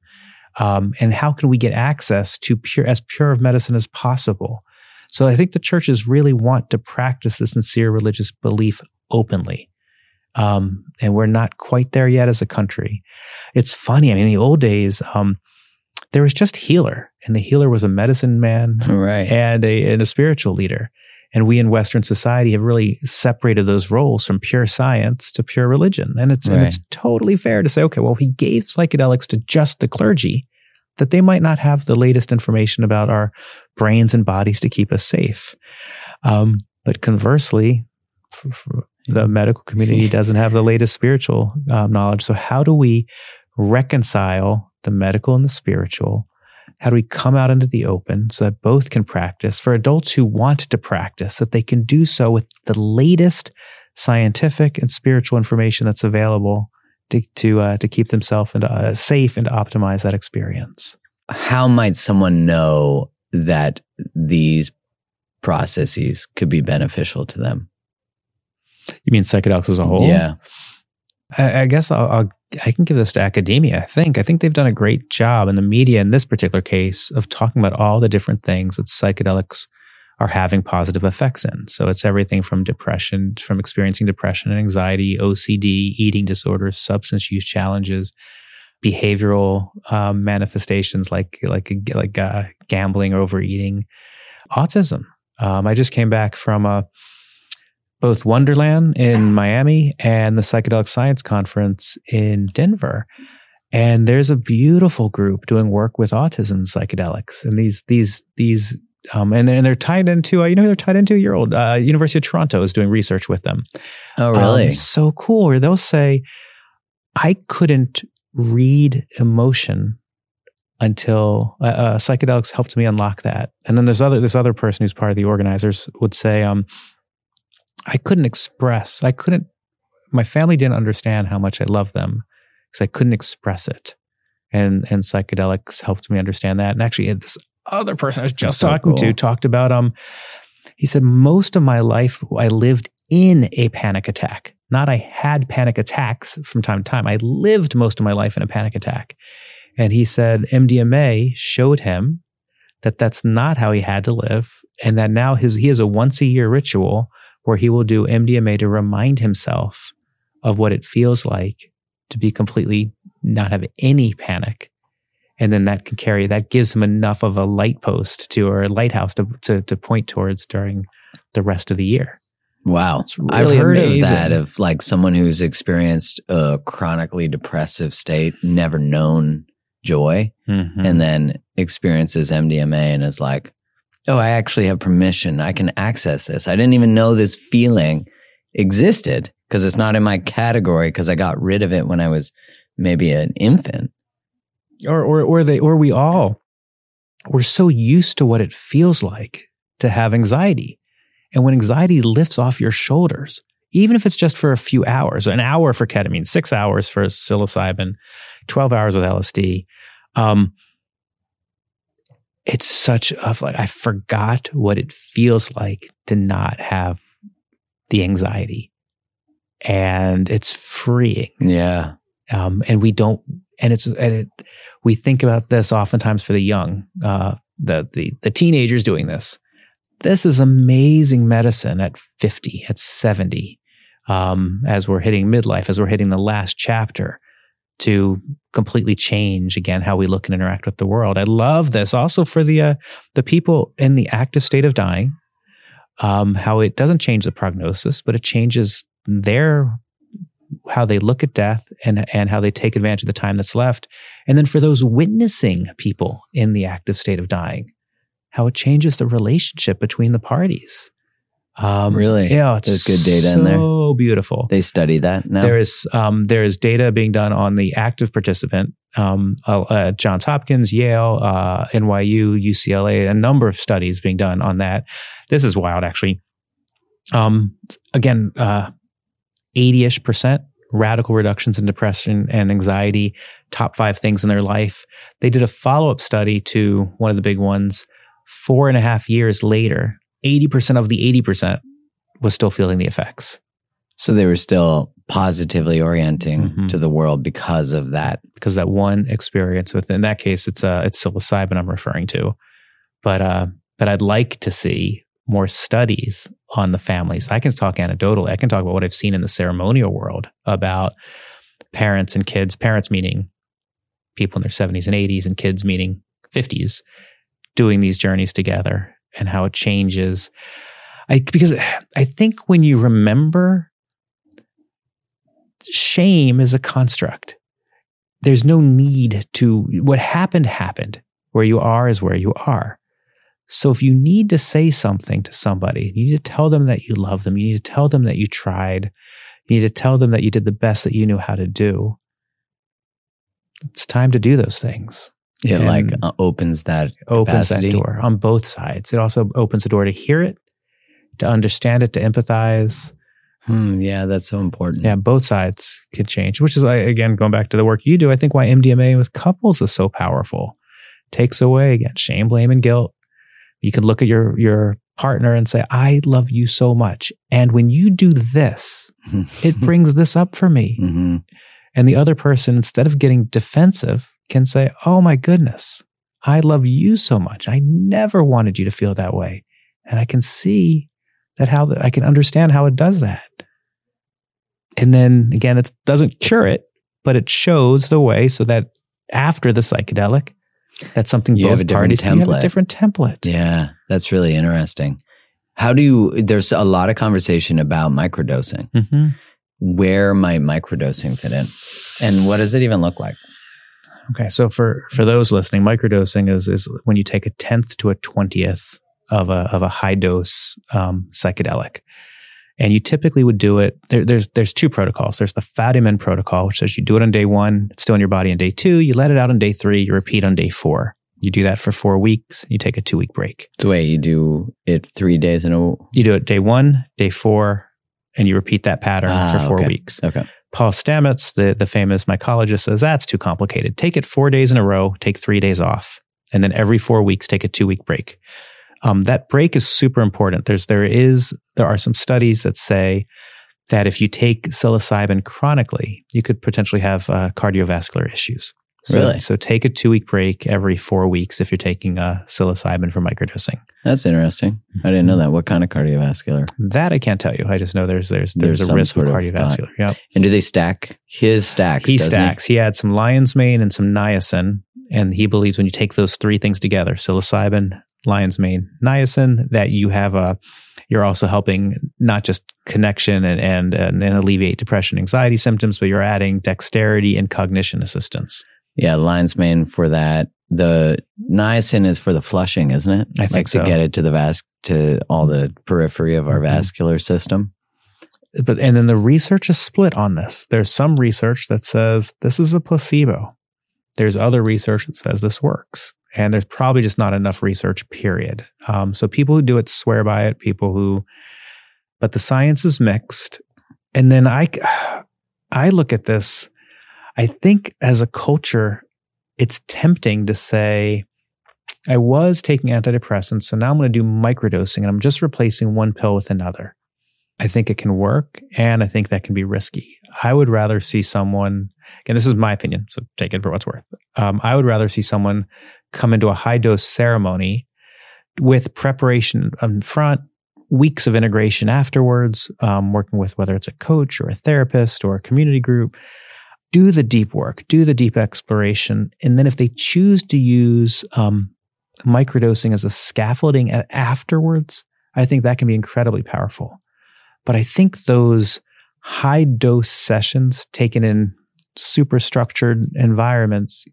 Um, and how can we get access to pure, as pure of medicine as possible? So I think the churches really want to practice the sincere religious belief openly. Um, and we're not quite there yet as a country. It's funny. I mean, in the old days, um, there was just healer, and the healer was a medicine man Right. and a, and a spiritual leader. And we in Western society have really separated those roles from pure science to pure religion. And it's and it's totally fair to say, okay, well, he gave psychedelics to just the clergy, that they might not have the latest information about our brains and bodies to keep us safe. Um, but conversely, f- f- the medical community doesn't have the latest spiritual um, knowledge. So how do we reconcile the medical and the spiritual? How do we come out into the open so that both can practice for adults who want to practice, that they can do so with the latest scientific and spiritual information that's available to to, uh, to keep themselves and, uh, safe and to optimize that experience? How might someone know that these processes could be beneficial to them? You mean psychedelics as a whole? Yeah. I, I guess I'll, I'll I can give this to academia. I think I think they've done a great job in the media in this particular case of talking about all the different things that psychedelics are having positive effects in. So it's everything from depression, from experiencing depression and anxiety, OCD, eating disorders, substance use challenges, behavioral um, manifestations like like like uh, gambling or overeating, autism. Um, I just came back from a both Wonderland in Miami and the Psychedelic Science Conference in Denver. And there's a beautiful group doing work with autism psychedelics, and these these these um, and, and they're tied into uh, you know they're tied into your old uh, University of Toronto is doing research with them. Oh, really? Um, so cool. Where they'll say, I couldn't read emotion until uh, uh, psychedelics helped me unlock that. And then there's other this other person who's part of the organizers would say, um, I couldn't express. I couldn't. My family didn't understand how much I love them because I couldn't express it. And and psychedelics helped me understand that. And actually, this other person I was just so talking cool. to talked about um. He said most of my life I lived in a panic attack. Not I had panic attacks from time to time. I lived most of my life in a panic attack. And he said MDMA showed him that that's not how he had to live and that now his he has a once a year ritual where he will do MDMA to remind himself of what it feels like to be completely not have any panic. And then that can carry, that gives him enough of a light post to, or a lighthouse to, to, to point towards during the rest of the year. Wow. Really I've heard amazing. of that, of like someone who's experienced a chronically depressive state, never known joy, mm-hmm. and then experiences MDMA and is like, oh, I actually have permission. I can access this. I didn't even know this feeling existed because it's not in my category because I got rid of it when I was maybe an infant. Or, or, or they, or we all, we're so used to what it feels like to have anxiety. And when anxiety lifts off your shoulders, even if it's just for a few hours, an hour for ketamine, six hours for psilocybin, 12 hours with LSD, um, it's such a like I forgot what it feels like to not have the anxiety, and it's freeing. Yeah, um, and we don't, and it's and it, we think about this oftentimes for the young, uh, the the the teenagers doing this. This is amazing medicine at fifty, at seventy, um, as we're hitting midlife, as we're hitting the last chapter to completely change again how we look and interact with the world. I love this also for the uh, the people in the active state of dying. Um, how it doesn't change the prognosis, but it changes their how they look at death and and how they take advantage of the time that's left. And then for those witnessing people in the active state of dying, how it changes the relationship between the parties. Um, really? Yeah, it's There's good data so in there. So beautiful. They study that now. There is um, there is data being done on the active participant. Um, uh, uh, Johns Hopkins, Yale, uh, NYU, UCLA, a number of studies being done on that. This is wild, actually. Um, again, uh, eighty-ish percent radical reductions in depression and anxiety, top five things in their life. They did a follow-up study to one of the big ones four and a half years later 80% of the 80% was still feeling the effects. So they were still positively orienting mm-hmm. to the world because of that. Because that one experience with in that case it's uh it's psilocybin I'm referring to. But uh but I'd like to see more studies on the families. I can talk anecdotally. I can talk about what I've seen in the ceremonial world about parents and kids, parents meaning people in their 70s and 80s and kids meaning 50s doing these journeys together and how it changes. I because I think when you remember shame is a construct. There's no need to what happened happened. Where you are is where you are. So if you need to say something to somebody, you need to tell them that you love them. You need to tell them that you tried. You need to tell them that you did the best that you knew how to do. It's time to do those things. It like uh, opens that opens capacity. that door on both sides. It also opens the door to hear it, to understand it, to empathize. Hmm, yeah, that's so important. Yeah, both sides can change. Which is again going back to the work you do. I think why MDMA with couples is so powerful. Takes away again shame, blame, and guilt. You can look at your your partner and say, "I love you so much," and when you do this, it brings this up for me. Mm-hmm. And the other person, instead of getting defensive, can say, Oh my goodness, I love you so much. I never wanted you to feel that way. And I can see that how I can understand how it does that. And then again, it doesn't cure it, but it shows the way so that after the psychedelic, that's something You both have a different parties you have a different template. Yeah, that's really interesting. How do you, there's a lot of conversation about microdosing. hmm Where might microdosing fit in? And what does it even look like? Okay, so for for those listening, microdosing is is when you take a tenth to a twentieth of a of a high dose um, psychedelic, and you typically would do it. There, there's there's two protocols. There's the Fadiman protocol, which says you do it on day one, it's still in your body on day two. You let it out on day three. You repeat on day four. You do that for four weeks. You take a two week break. So wait, you do it three days in a, You do it day one, day four, and you repeat that pattern Ah, for four okay. weeks. okay. Paul Stamets, the, the famous mycologist, says that's too complicated. Take it four days in a row, take three days off, and then every four weeks, take a two week break. Um, that break is super important. There's there is there are some studies that say that if you take psilocybin chronically, you could potentially have uh, cardiovascular issues. So, Really? So take a two week break every four weeks if you're taking uh, psilocybin for microdosing. That's interesting. I didn't know that. What kind of cardiovascular? That I can't tell you. I just know there's there's there's, There's a risk of cardiovascular. Yep. And do they stack? His stacks. he stacks. He? had some lion's mane and some niacin, and he believes when you take those three things together, psilocybin, lion's mane, niacin, that you have a you're also helping not just connection and and and alleviate depression, anxiety symptoms, but you're adding dexterity and cognition assistance. Yeah, lion's mane for that. The niacin is for the flushing, isn't it? I think like so. to get it to the vas to all the periphery of our Mhm. vascular system. But and then the research is split on this. There's some research that says this is a placebo. There's other research that says this works. And there's probably just not enough research, period. Um, so people who do it swear by it, people who, but the science is mixed. And then I, I look at this, I think as a culture, it's tempting to say, I was taking antidepressants, so now I'm going to do microdosing and I'm just replacing one pill with another. I think it can work and I think that can be risky. I would rather see someone, again, this is my opinion, so take it for what's worth. Um, I would rather see someone come into a high dose ceremony with preparation in front, weeks of integration afterwards, um, working with whether it's a coach or a therapist or a community group. Do the deep work, do the deep exploration. And then if they choose to use um, microdosing as a scaffolding afterwards, I think that can be incredibly powerful. But I think those high dose sessions taken in super structured environments,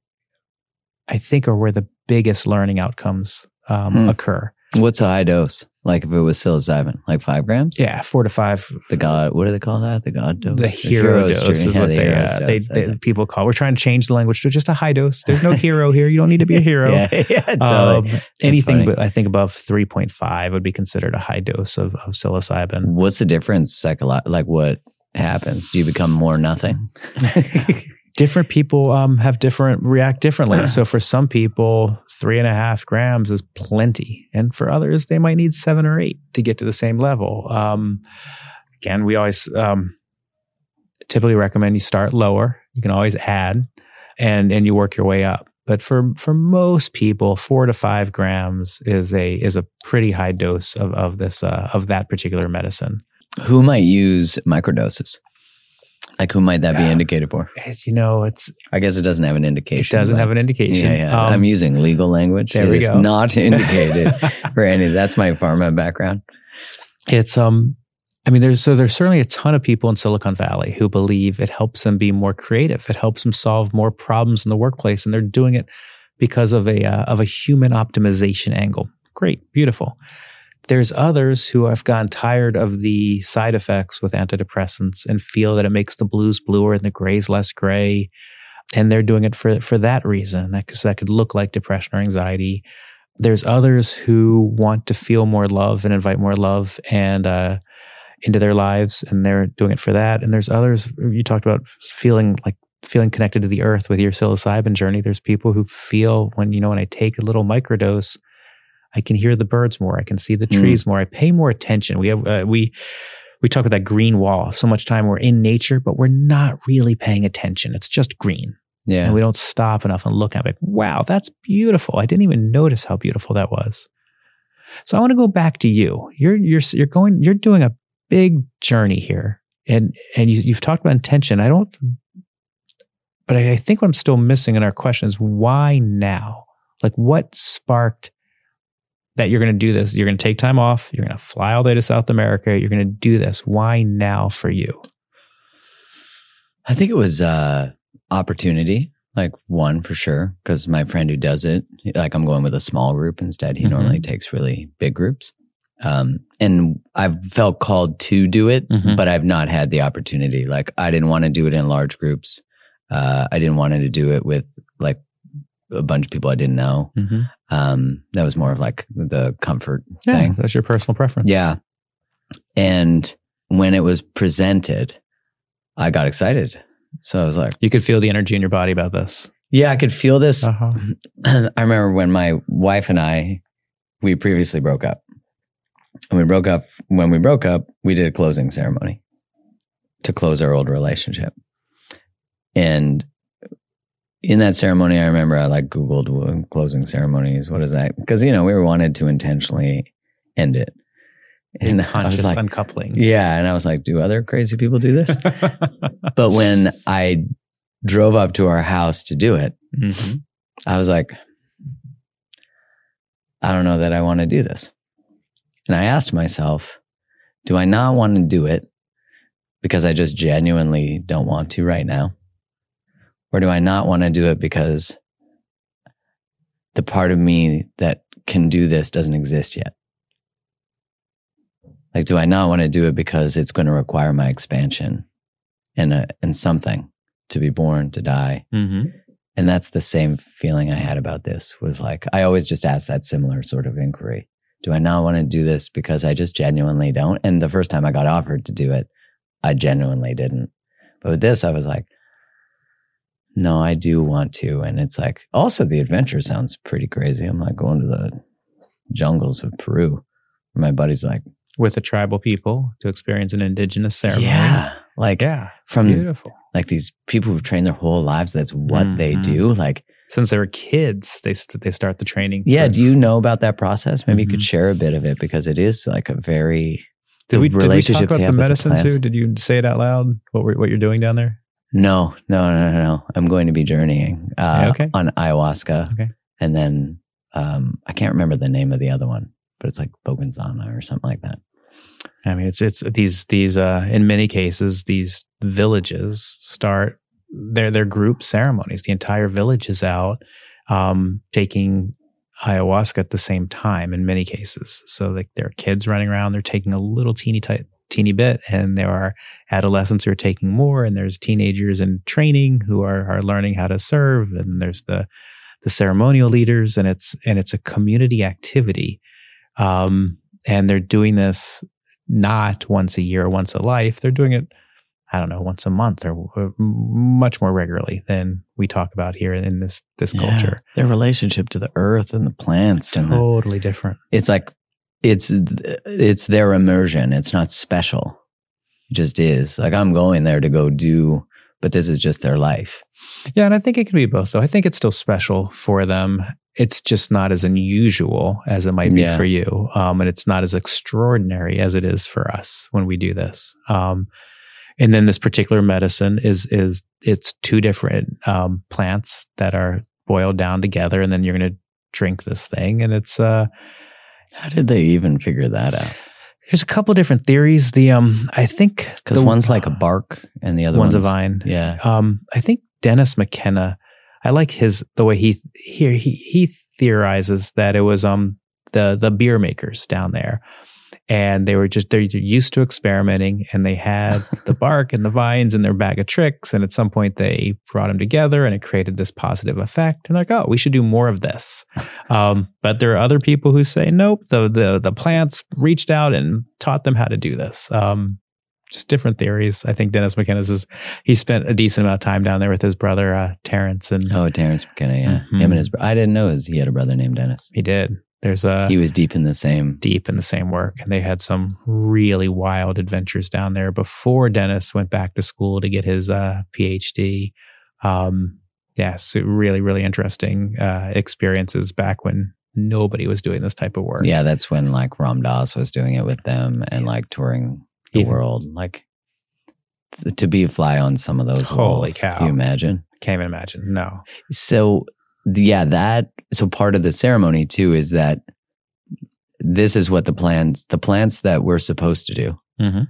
I think are where the biggest learning outcomes um, Hmm. occur. What's a high dose? Like if it was psilocybin, like five grams? Yeah, four to five. The God, what do they call that? The God dose? The hero dose journey. is Yeah, what the they, uh, dose. they, they people call. We're trying to change the language to just a high dose. There's no hero here. You don't need to be a hero. yeah, yeah, Um, totally. anything funny. but I think above 3.5 would be considered a high dose of, of psilocybin. What's the difference psycholo- Like what happens? Do you become more nothing? different people um, have different react differently. so for some people, three and a half grams is plenty, and for others, they might need seven or eight to get to the same level. Um, again, we always um, typically recommend you start lower. You can always add, and and you work your way up. But for for most people, four to five grams is a is a pretty high dose of of this uh, of that particular medicine. Who might use microdoses? Like who might that be indicated for? It's, you know, it's I guess it doesn't have an indication. it doesn't have an indication. Yeah, yeah. Um, I'm using legal language. there It we is go. not indicated for any. That's my pharma background. it's um i mean there's so there's certainly a ton of people in silicon valley who believe it helps them be more creative it helps them solve more problems in the workplace and they're doing it because of a uh, of a human optimization angle great beautiful there's others who have gotten tired of the side effects with antidepressants and feel that it makes the blues bluer and the grays less gray and they're doing it for for that reason that, so that could look like depression or anxiety there's others who want to feel more love and invite more love and uh, into their lives, and they're doing it for that. And there's others you talked about feeling like feeling connected to the earth with your psilocybin journey. There's people who feel when you know when I take a little microdose, I can hear the birds more, I can see the Mm. trees more, I pay more attention. We have uh, we we talk about that green wall. So much time we're in nature, but we're not really paying attention. It's just green Yeah. and we don't stop enough and look at it. Like, wow, that's beautiful. I didn't even notice how beautiful that was. So I want to go back to you. You're you're you're going. You're doing a big journey here, and and you, you've talked about intention. I don't. but I, I think what I'm still missing in our question is why now? Like, what sparked that you're going to do this? You're going to take time off. You're going to fly all the way to South America. You're going to do this. Why now for you? I think it was uh opportunity, like one for sure, because my friend who does it, like I'm going with a small group instead. He Mhm. normally takes really big groups. Um, and I've felt called to do it, Mhm. but I've not had the opportunity. Like I didn't want to do it in large groups. Uh, I didn't want to do it with like a bunch of people I didn't know. Mm-hmm. Um, that was more of like the comfort Yeah, thing. that's your personal preference. Yeah. And when it was presented, I got excited. So I was like, You could feel the energy in your body about this. yeah, I could feel this. Uh-huh. I remember when my wife and I, we previously broke up. And we broke up, when we broke up, we did a closing ceremony to close our old relationship. And in that ceremony, I remember I like Googled uh, closing ceremonies. What is that? Because, you know, we wanted to intentionally end it. And I Conscious was like, uncoupling. yeah. And I was like, do other crazy people do this? but when I drove up to our house to do it, Mhm. I was like, I don't know that I want to do this. And I asked myself, do I not want to do it because I just genuinely don't want to right now? Or do I not want to do it because the part of me that can do this doesn't exist yet? Like, do I not want to do it because it's going to require my expansion and, a, and something to be born, to die? Mhm. and that's the same feeling i had about this was like i always just ask that similar sort of inquiry do i not want to do this because i just genuinely don't and the first time i got offered to do it i genuinely didn't but with this i was like no i do want to and it's like also the adventure sounds pretty crazy i'm like going to the jungles of peru my buddy's like With the tribal people to experience an indigenous ceremony. yeah like Yeah. from Beautiful. like these people who've trained their whole lives that's what they Mhm. do like Since they were kids, they st- they start the training. Yeah. Do you know about that process? Maybe you could Mhm. share a bit of it because it is like a very Did the we, did we talk relationship about the medicine plants. too? Did you say it out loud? What we're, what you're doing down there? No, no, no, no, no. I'm going to be journeying uh, okay. on ayahuasca, Okay. and then um, I can't remember the name of the other one, but it's like Bogenzana or something like that. I mean, it's it's these these uh, in many cases these villages start their their group ceremonies. The entire village is out um, taking ayahuasca at the same time. In many cases, so like there are kids running around, they're taking a little teeny ti- teeny bit, and there are adolescents who are taking more, and there's teenagers in training who are are learning how to serve, and there's the the ceremonial leaders, and it's and it's a community activity. Um, and they're doing this not once a year or once a life. They're doing it, I don't know, once a month or, or much more regularly than we talk about here in this this Yeah. culture. Their relationship to the earth and the plants, and the, Totally different. it's like it's it's their immersion. It's not special. It just is. Like I'm going there to go do, but this is just their life. Yeah, and I think it can be both. Though I think it's still special for them. It's just not as unusual as it might be Yeah. for you, um, and it's not as extraordinary as it is for us when we do this. Um, and then this particular medicine is is it's two different um, plants that are boiled down together, and then you're going to drink this thing, and it's uh, How did they even figure that out? there's a couple different theories. The um, I think Because one's like a bark, and the other one's, one's, a vine. Yeah, Um, I think Dennis McKenna. I like his the way he here he he theorizes that it was um the the beer makers down there, and they were just they're used to experimenting, and they had the bark and the vines in their bag of tricks, and at some point they brought them together, and it created this positive effect. And like, oh, we should do more of this. Um, but there are other people who say nope. The the the plants reached out and taught them how to do this. Um, just different theories. I think Dennis McKenna's is he spent a decent amount of time down there with his brother uh, Terence, and Oh, Terence McKenna. Yeah, Mhm. him and his. I didn't know his, he had a brother named Dennis. he did. There's a he was deep in the same. deep in the same work, and they had some really wild adventures down there before Dennis went back to school to get his uh, PhD. Um, yeah, so really, really interesting uh, experiences back when nobody was doing this type of work. Yeah, that's when like Ram Dass was doing it with them and like touring the Even- world. Like th- to be a fly on some of those Holy walls. cow. Can you imagine? Can't even imagine. No. So yeah, that so part of the ceremony too is that this is what the plants the plants that we're supposed to do. Mm-hmm.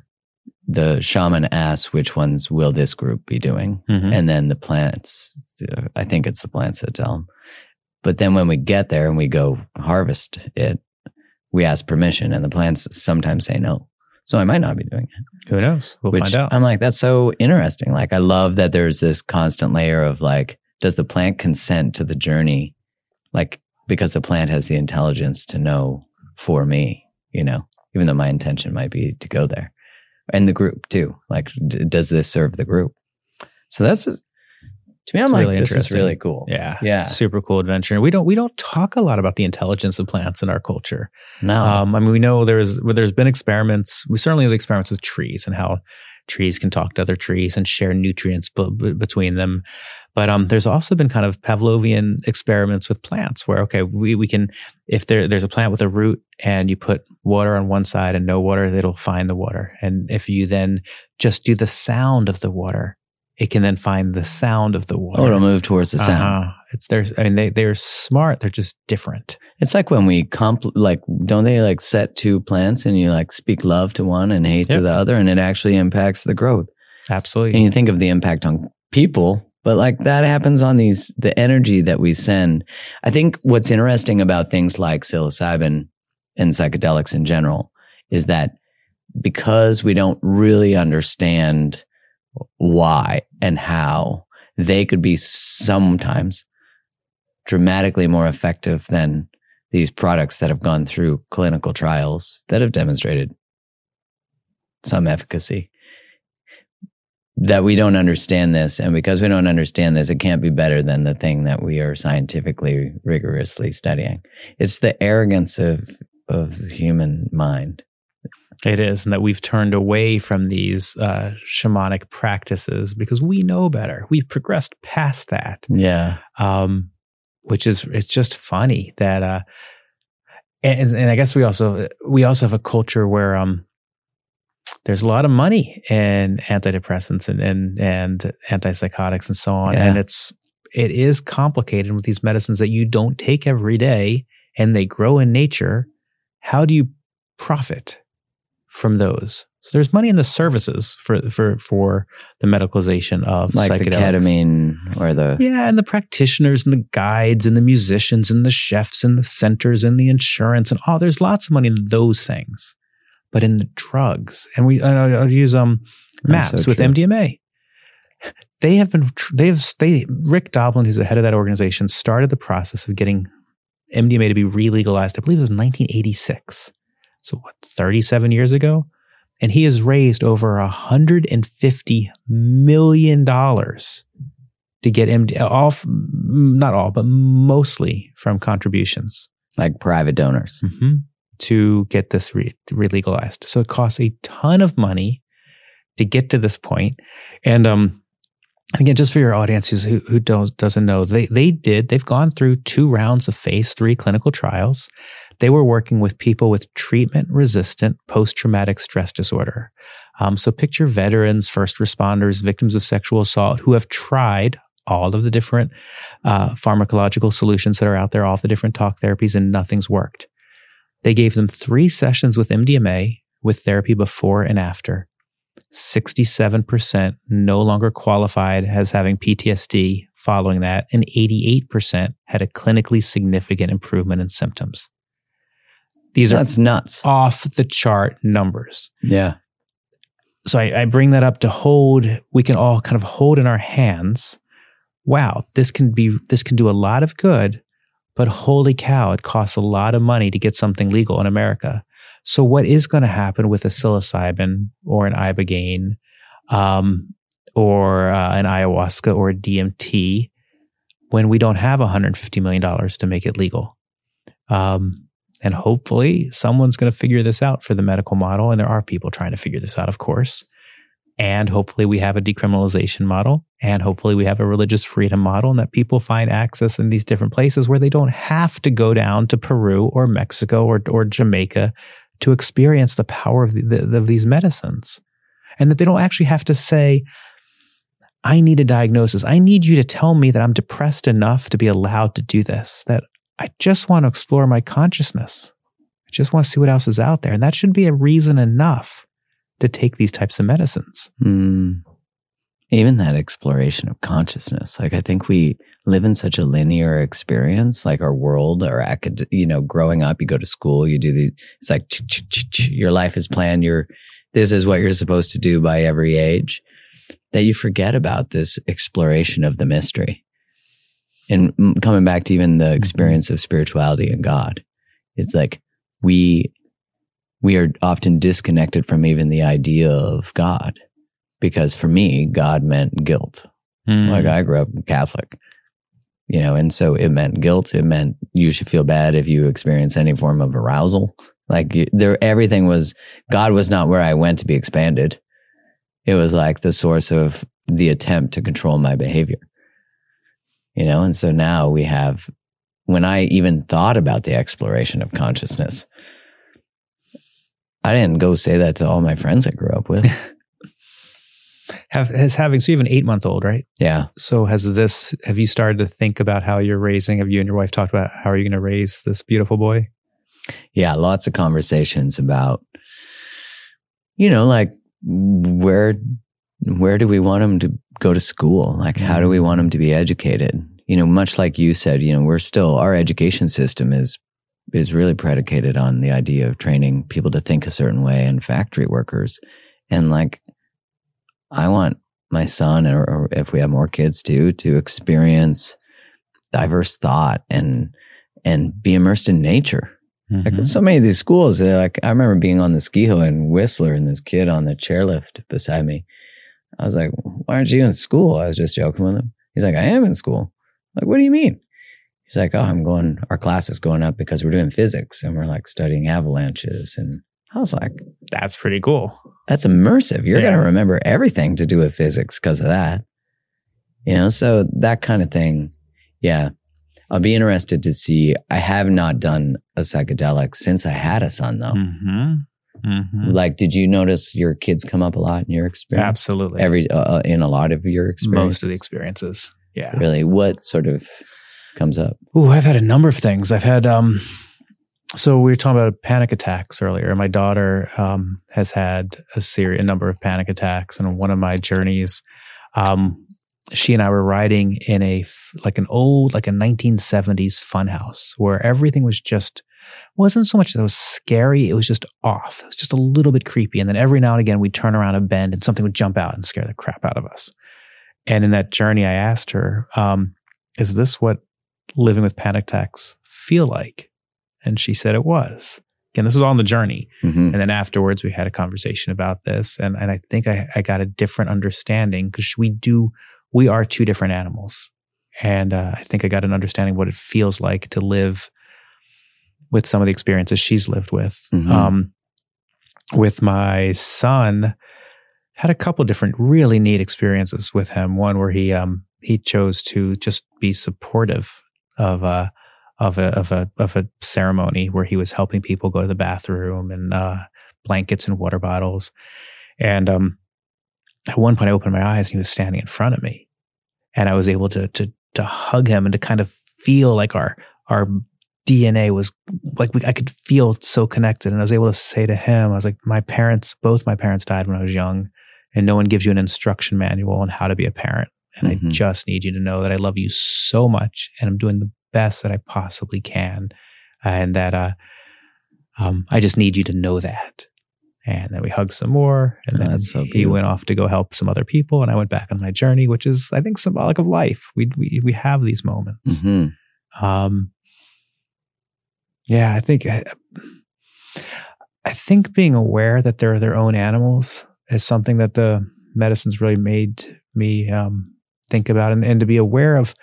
The shaman asks which ones will this group be doing, Mhm. and then the plants. I think it's the plants that tell them. But then when we get there and we go harvest it, we ask permission, and the plants sometimes say no. So I might not be doing it. Who knows? We'll which find out. I'm like, that's so interesting. Like, I love that there's this constant layer of like, does the plant consent to the journey? Like, because the plant has the intelligence to know for me, you know, even though my intention might be to go there and the group too. Like, d- does this serve the group? So that's, to me, I'm It's like, really this is really cool. yeah. Yeah. Super cool adventure. And we don't we don't talk a lot about the intelligence of plants in our culture. No. Um, I mean, we know there's well, there's been experiments. We certainly have experiments with trees and how trees can talk to other trees and share nutrients b- b- between them. But um, there's also been kind of Pavlovian experiments with plants where okay, we, we can if there there's a plant with a root and you put water on one side and no water, it'll find the water. And if you then just do the sound of the water, it can then find the sound of the water. oh, it'll move towards the sound. Uh-huh. It's there's I mean they they're smart. They're just different. It's like when we comp, like, don't they like set two plants and you like speak love to one and hate to the other and it actually impacts the growth. Absolutely. and you think of the impact on people but like that happens on these the energy that we send. I think what's interesting about things like psilocybin and psychedelics in general is that because we don't really understand why and how they could be sometimes dramatically more effective than these products that have gone through clinical trials that have demonstrated some efficacy that we don't understand this and because we don't understand this it can't be better than the thing that we are scientifically rigorously studying. It's the arrogance of of the human mind. It is, and that we've turned away from these uh, shamanic practices because we know better. We've progressed past that, yeah. Um, which is it's just funny that, uh, and, and I guess we also we also have a culture where um, there's a lot of money in antidepressants and and, and antipsychotics and so on, Yeah. and it's it is complicated with these medicines that you don't take every day and they grow in nature. How do you profit from those? So there's money in the services for for for the medicalization of like the psychedelics. ketamine or the Yeah, and the practitioners and the guides and the musicians and the chefs and the centers and the insurance and all. There's lots of money in those things, but in the drugs, and we I- I'll use um MAPS so with true. MDMA. They have been they have they Rick Doblin, who's the head of that organization, started the process of getting MDMA to be re-legalized. I believe it was 1986, so what 37 years ago, and he has raised over 150 million dollars to get MD all f- not all but mostly from contributions like private donors hmm to get this re- legalized. So it costs a ton of money to get to this point. And um, again, just for your audience who, who don't, doesn't know, they, they did, they've gone through two rounds of phase three clinical trials. They were working with people with treatment resistant post traumatic stress disorder. Um, so picture veterans, first responders, victims of sexual assault who have tried all of the different uh, pharmacological solutions that are out there, all of the different talk therapies, and nothing's worked. They gave them three sessions with MDMA with therapy before and after. 67% no longer qualified as having PTSD following that, and 88% had a clinically significant improvement in symptoms. These are that's nuts off the chart numbers. yeah So I, I bring that up to hold, we can all kind of hold in our hands. Wow, this can be, this can do a lot of good, but holy cow, it costs a lot of money to get something legal in America. So what is going to happen with a psilocybin or an ibogaine, um, or uh, an ayahuasca or a DMT when we don't have $150 million to make it legal? Um, and hopefully someone's going to figure this out for the medical model. And there are people trying to figure this out, of course. And hopefully we have a decriminalization model. And hopefully we have a religious freedom model and that people find access in these different places where they don't have to go down to Peru or Mexico or, or Jamaica to experience the power of, the, the, of these medicines. And that they don't actually have to say, I need a diagnosis. I need you to tell me that I'm depressed enough to be allowed to do this, that I just want to explore my consciousness. I just want to see what else is out there. And that should be a reason enough to take these types of medicines. Mm. Even that exploration of consciousness. Like, I think we live in such a linear experience, like our world, our acad, you know, growing up, you go to school, you do the, it's like your life is planned. You're, this is what you're supposed to do by every age that you forget about this exploration of the mystery. And coming back to even the mm-hmm. experience of spirituality and God, it's like we, we are often disconnected from even the idea of God. Because for me, God meant guilt. Mm. Like I grew up Catholic, you know, and so it meant guilt. It meant you should feel bad if you experience any form of arousal. Like there, everything was, God was not where I went to be expanded. It was like the source of the attempt to control my behavior. You know, and so now we have, when I even thought about the exploration of consciousness, I didn't go say that to all my friends I grew up with. have has having so you have an eight month old, right? Yeah. So has this have you started to think about how you're raising? Have you and your wife talked about how are you going to raise this beautiful boy? Yeah, lots of conversations about, you know, like where where do we want him to go to school? Like, how do we mm. want him to be educated? You know, much like you said, you know, we're still our education system is is really predicated on the idea of training people to think a certain way and factory workers. And like, I want my son, or, or if we have more kids too, to experience diverse thought and and be immersed in nature Mm-hmm. Like so many of these schools, they're like I remember being on the ski hill in Whistler and this kid on the chairlift beside me. I was like, "Why aren't you in school?" I was just joking with him. He's like, "I am in school." I'm like, what do you mean? He's like, "Oh, I'm going. Our class is going up because we're doing physics and we're like studying avalanches." And I was like, "That's pretty cool. That's immersive. You're yeah. going to remember everything to do with physics because of that." You know, so that kind of thing. Yeah, I'll be interested to see. I have not done a psychedelic since I had a son, though. Mm-hmm. Mm-hmm. Like, did you notice your kids come up a lot in your experience? Absolutely. Every uh, uh in a lot of your experiences. Most of the experiences. Yeah. Really, what sort of comes up? Oh, I've had a number of things. I've had. um so we were talking about panic attacks earlier. My daughter um, has had a series, a number of panic attacks, and one of my journeys, um, she and I were riding in a like an old like a 1970s funhouse where everything was just wasn't so much that it was scary it was just off it was just a little bit creepy and then every now and again we'd turn around a bend and something would jump out and scare the crap out of us and in that journey I asked her um, is this what living with panic attacks feel like and she said it was again this was all on the journey mm-hmm. and then afterwards we had a conversation about this and, and I think I, I got a different understanding because we do we are two different animals. And uh, I think I got an understanding what it feels like to live with some of the experiences she's lived with. Mm-hmm. Um, with my son, had a couple different really neat experiences with him. One where he um, he chose to just be supportive of a uh, of a of a of a ceremony where he was helping people go to the bathroom and uh, blankets and water bottles. And um, at one point I opened my eyes and he was standing in front of me and I was able to, to, to hug him and to kind of feel like our, our DNA was like, we, I could feel so connected. And I was able to say to him, I was like, my parents, both my parents died when I was young and no one gives you an instruction manual on how to be a parent. And mm-hmm. I just need you to know that I love you so much and I'm doing the best that I possibly can. And that, uh, um, I just need you to know that. And then we hugged some more. And oh, then so he went off to go help some other people. And I went back on my journey, which is, I think, symbolic of life. We, we, we have these moments. Mm-hmm. Um, yeah, I think, I, I think being aware that they're their own animals is something that the medicine's really made me um, think about and, and to be aware of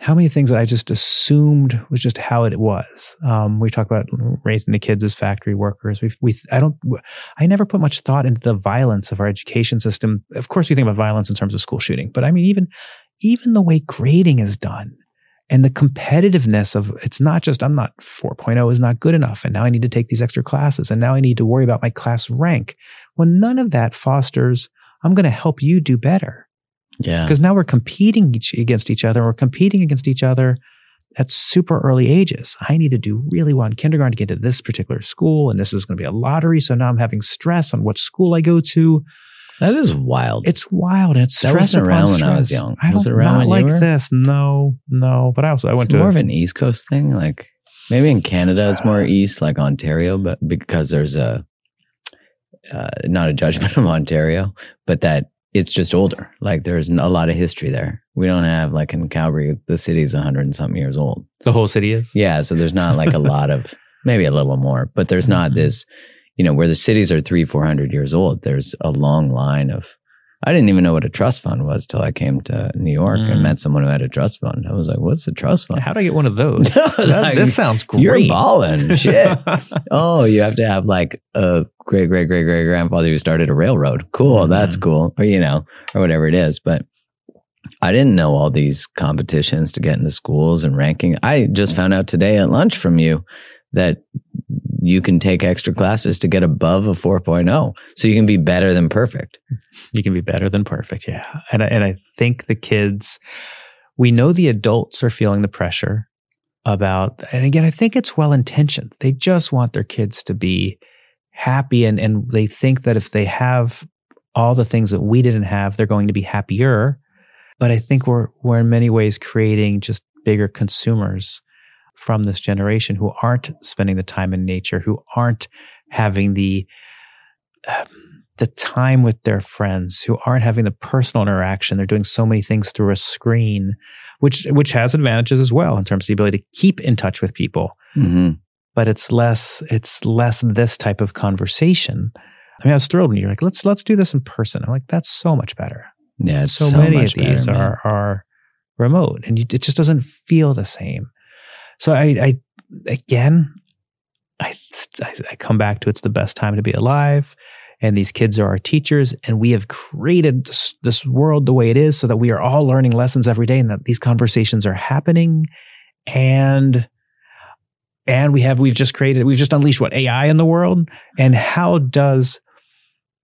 how many things that I just assumed was just how it was. Um, we talk about raising the kids as factory workers. We, we, I don't, I never put much thought into the violence of our education system. Of course, we think about violence in terms of school shooting, but I mean, even, even the way grading is done and the competitiveness of it's not just I'm not 4.0 is not good enough, and now I need to take these extra classes, and now I need to worry about my class rank. When none of that fosters, I'm going to help you do better Yeah. because now we're competing each, against each other. We're competing against each other at super early ages. I need to do really well in kindergarten to get to this particular school, and this is going to be a lottery. So now I'm having stress on what school I go to. That is wild. It's wild. It's That stress wasn't around when I was young. I Was don't around not like this. No, no. But I also I went it's to more of an East Coast thing. Like maybe in Canada it's more east, like Ontario, but because there's a uh, not a judgment of Ontario, but that it's just older. Like there's a lot of history there. We don't have like in Calgary, the city's hundred and something years old. the whole city is. Yeah, so there's not like a lot of maybe a little more, but there's not Mhm. this. You know, where the cities are three, four hundred years old. There's a long line of. I didn't even know what a trust fund was till I came to New York Mm. and met someone who had a trust fund. I was like, "What's a trust fund?" How do I get one of those? That- like, this sounds great. You're balling, shit. oh, you have to have like a great great great great grandfather who started a railroad. Cool, Mhm. that's cool, or you know, or whatever it is. But I didn't know all these competitions to get into schools and ranking. I just found out today at lunch from you that you can take extra classes to get above a 4.0, so you can be better than perfect. you can be better than perfect. Yeah. And I, and I think the kids, we know the adults are feeling the pressure about, and again, I think it's well intentioned. They just want their kids to be happy and, and they think that if they have all the things that we didn't have, they're going to be happier. But I think we're, we're in many ways creating just bigger consumers from this generation who aren't spending the time in nature, who aren't having the, um, the time with their friends who aren't having the personal interaction. They're doing so many things through a screen, which which has advantages as well in terms of the ability to keep in touch with people. hmm But it's less it's less this type of conversation. I mean, I was thrilled when you're like, let's let's do this in person. I'm like, that's so much better. Yeah, it's So, so, many of these better, are are remote, and you, it just doesn't feel the same. So I, I again, I, I come back to it's the best time to be alive. And these kids are our teachers. And we have created this, this world the way it is so that we are all learning lessons every day and that these conversations are happening. And and we have we've just created we've just unleashed what AI in the world? And how does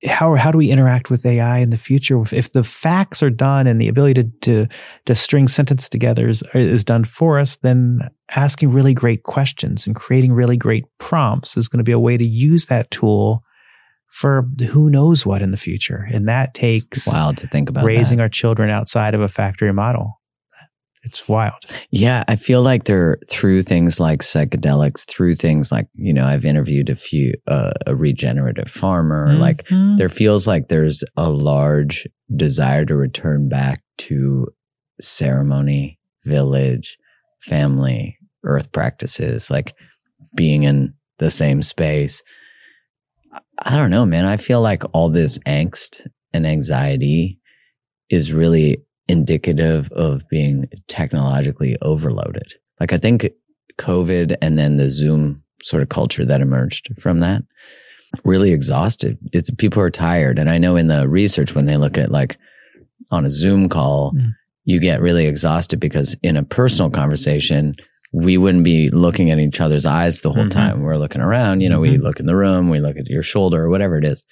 how how do we interact with AI in the future? If, the facts are done and the ability to to, to string sentences together is, is done for us then asking really great questions and creating really great prompts is going to be a way to use that tool for who knows what in the future. And that takes wild to think about raising that. our children outside of a factory model it's wild Yeah, I feel like they're through things like psychedelics, through things like you know, I've interviewed a few uh, a regenerative farmer. Like Mhm. there feels like there's a large desire to return back to ceremony, village, family, earth practices, like being in the same space. I don't know, man. I feel like all this angst and anxiety is really indicative of being technologically overloaded. Like I think COVID and then the Zoom sort of culture that emerged from that really exhausted. It's people are tired. And I know in the research when they look at like on a Zoom call, Mm. you get really exhausted because in a personal conversation, we wouldn't be looking at each other's eyes the whole Mhm. time. We're looking around, you know, we Mhm. look in the room, we look at your shoulder or whatever it is.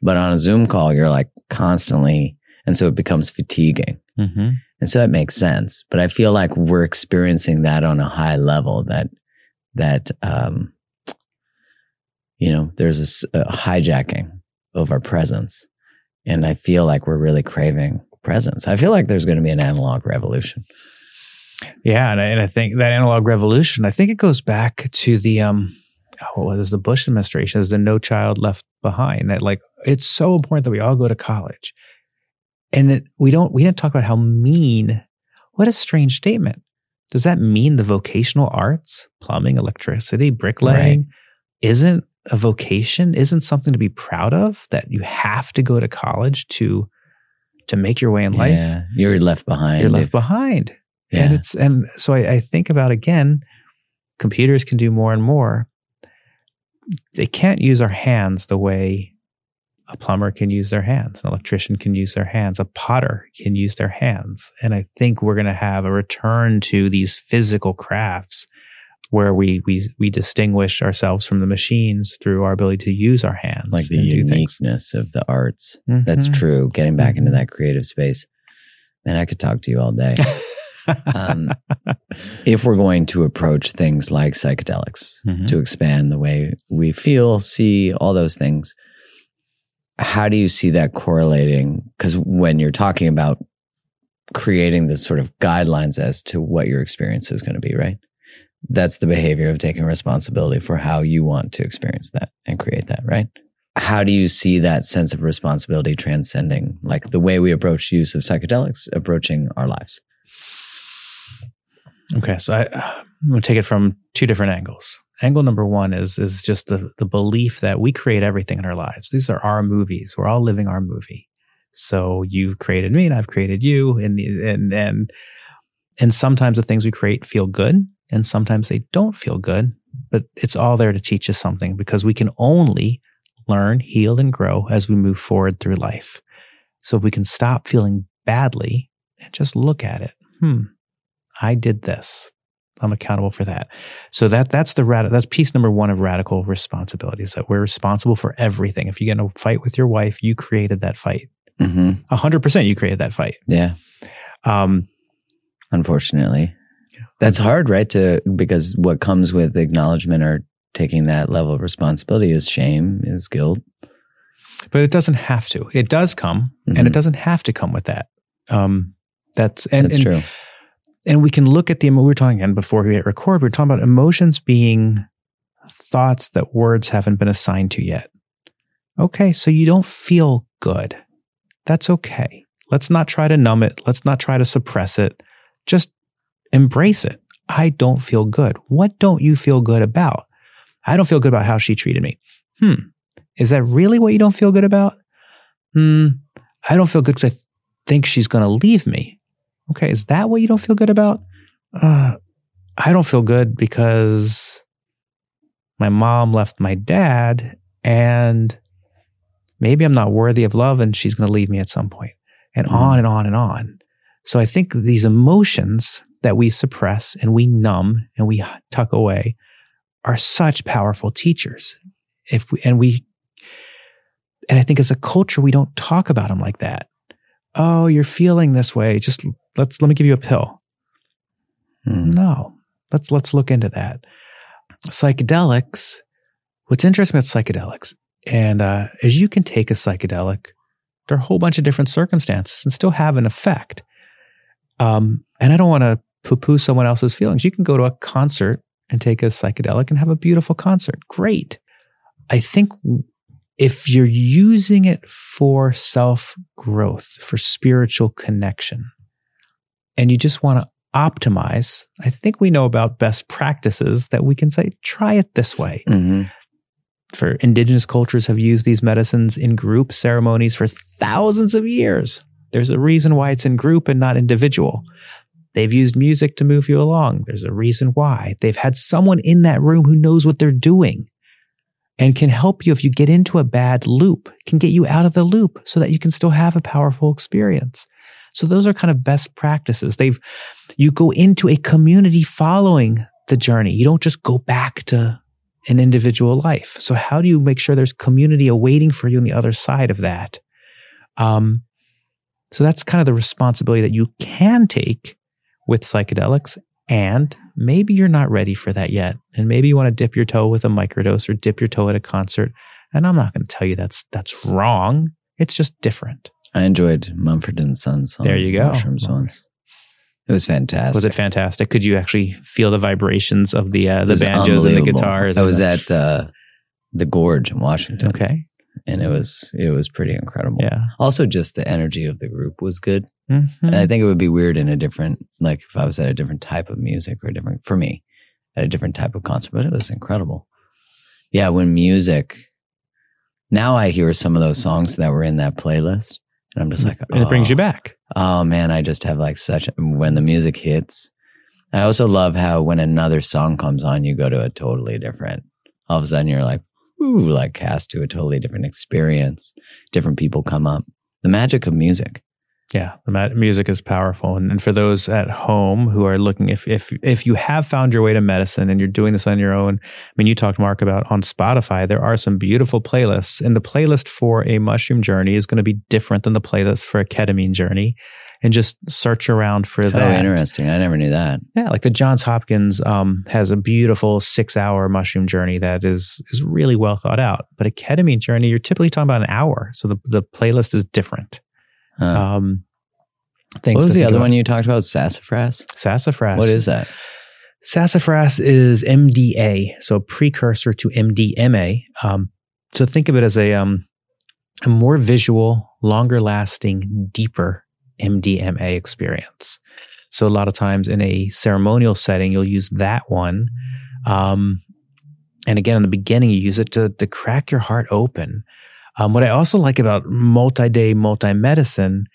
But on a Zoom call, you're like constantly, and so it becomes fatiguing. Mm-hmm. And so that makes sense. But I feel like we're experiencing that on a high level that, that, um, you know, there's a a, hijacking of our presence. And I feel like we're really craving presence. I feel like there's going to be an analog revolution. Yeah, and I, and I think that analog revolution, I think it goes back to the um, oh, what was the Bush administration? Is the No Child Left Behind? That like it's so important that we all go to college, and it, we don't we didn't talk about how mean. What a strange statement. Does that mean the vocational arts, plumbing, electricity, bricklaying, isn't a vocation? Isn't something to be proud of? That you have to go to college to to make your way in life. Yeah, you're left behind. You're left If- behind yeah. and it's and so I, I think about again computers can do more and more they can't use our hands the way a plumber can use their hands an electrician can use their hands a potter can use their hands and i think we're going to have a return to these physical crafts where we we we distinguish ourselves from the machines through our ability to use our hands like the uniqueness of the arts. That's Mhm. true. Getting back into Mhm. that creative space. and I could talk to you all day. um, if we're going to approach things like psychedelics Mhm. to expand the way we feel, see, all those things, how do you see that correlating? Because when you're talking about creating the sort of guidelines as to what your experience is going to be, right? That's the behavior of taking responsibility for how you want to experience that and create that, right? How do you see that sense of responsibility transcending, like the way we approach use of psychedelics, approaching our lives? Okay, so I, I'm going to take it from two different angles. Angle number one is is just the the belief that we create everything in our lives. These are our movies. We're all living our movie. So you've created me, and I've created you, and and and and sometimes the things we create feel good, and sometimes they don't feel good. But it's all there to teach us something because we can only learn, heal, and grow as we move forward through life. So if we can stop feeling badly and just look at it, hmm, I did this. I'm accountable for that. So that that's the rad- that's piece number one of radical responsibility is that we're responsible for everything. If you get in a fight with your wife, you created that fight. Mm-hmm. A hundred percent, you created that fight. Yeah. Um, unfortunately. That's hard, right? To because what comes with acknowledgement or taking that level of responsibility is shame, is guilt. but it doesn't have to. It does come, and Mhm. it doesn't have to come with that. Um, that's and, That's and, true. And we can look at the we were talking again before we hit record. We were talking about emotions being thoughts that words haven't been assigned to yet. Okay, so you don't feel good. That's okay. Let's not try to numb it. Let's not try to suppress it. Just embrace it. I don't feel good. What don't you feel good about? I don't feel good about how she treated me. Hmm. Is that really what you don't feel good about? Hmm. I don't feel good because I think she's going to leave me. Okay. Is that what you don't feel good about? Uh, I don't feel good because my mom left my dad and maybe I'm not worthy of love and she's going to leave me at some point and Mhm. on and on and on. So I think these emotions that we suppress and we numb and we tuck away are such powerful teachers. If we, and we, and I think as a culture, we don't talk about them like that. Oh, you're feeling this way. Just let's, let me give you a pill. Mm. No, let's let's look into that. Psychedelics. What's interesting about psychedelics, and uh, is you can take a psychedelic, there are a whole bunch of different circumstances, and still have an effect. Um, and I don't want to poo-poo someone else's feelings. You can go to a concert and take a psychedelic and have a beautiful concert. Great. I think if you're using it for self growth, for spiritual connection, and you just want to optimize, I think we know about best practices that we can say, try it this way. Mhm. For indigenous cultures have used these medicines in group ceremonies for thousands of years. There's a reason why it's in group and not individual. They've used music to move you along. There's a reason why. They've had someone in that room who knows what they're doing and can help you if you get into a bad loop, can get you out of the loop so that you can still have a powerful experience. So those are kind of best practices. They've you go into a community following the journey. You don't just go back to an individual life. So how do you make sure there's community awaiting for you on the other side of that? Um, so that's kind of the responsibility that you can take with psychedelics. And maybe you're not ready for that yet. And maybe you want to dip your toe with a microdose or dip your toe at a concert. And I'm not going to tell you that's that's wrong. It's just different. I enjoyed Mumford and Sons. There you go. Mushrooms once. It was fantastic. Was it fantastic? Could you actually feel the vibrations of the uh, the banjos and the guitars? I was at uh, the Gorge in Washington, okay. And it was it was pretty incredible. Yeah. Also, just the energy of the group was good. Mhm. And I think it would be weird in a different, like if I was at a different type of music or a different, for me, at a different type of concert, but it was incredible. Yeah, when music, now I hear some of those songs that were in that playlist and I'm just like, and it brings oh, you back. Oh man, I just have like such, when the music hits. I also love how when another song comes on, you go to a totally different, all of a sudden you're like, ooh, like cast to a totally different experience. Different people come up. The magic of music. Yeah, the music is powerful, and, and for those at home who are looking, if if if you have found your way to medicine and you're doing this on your own, I mean, you talked Mark about on Spotify, there are some beautiful playlists, and the playlist for a mushroom journey is going to be different than the playlist for a ketamine journey, and just search around for Oh, that. interesting. I never knew that. Yeah, like the Johns Hopkins um, has a beautiful six-hour mushroom journey that is is really well thought out. But a ketamine journey, you're typically talking about an hour, so the the playlist is different. Huh. Um, what was the other about. one you talked about? Sassafras? Sassafras. What is that? Sassafras is MDA, so precursor to MDMA. Um, so think of it as a um, a more visual, longer lasting, deeper MDMA experience. So a lot of times in a ceremonial setting, you'll use that one. Um, and again, in the beginning, you use it to, to crack your heart open. Um, what I also like about multi-day, multi-medicine,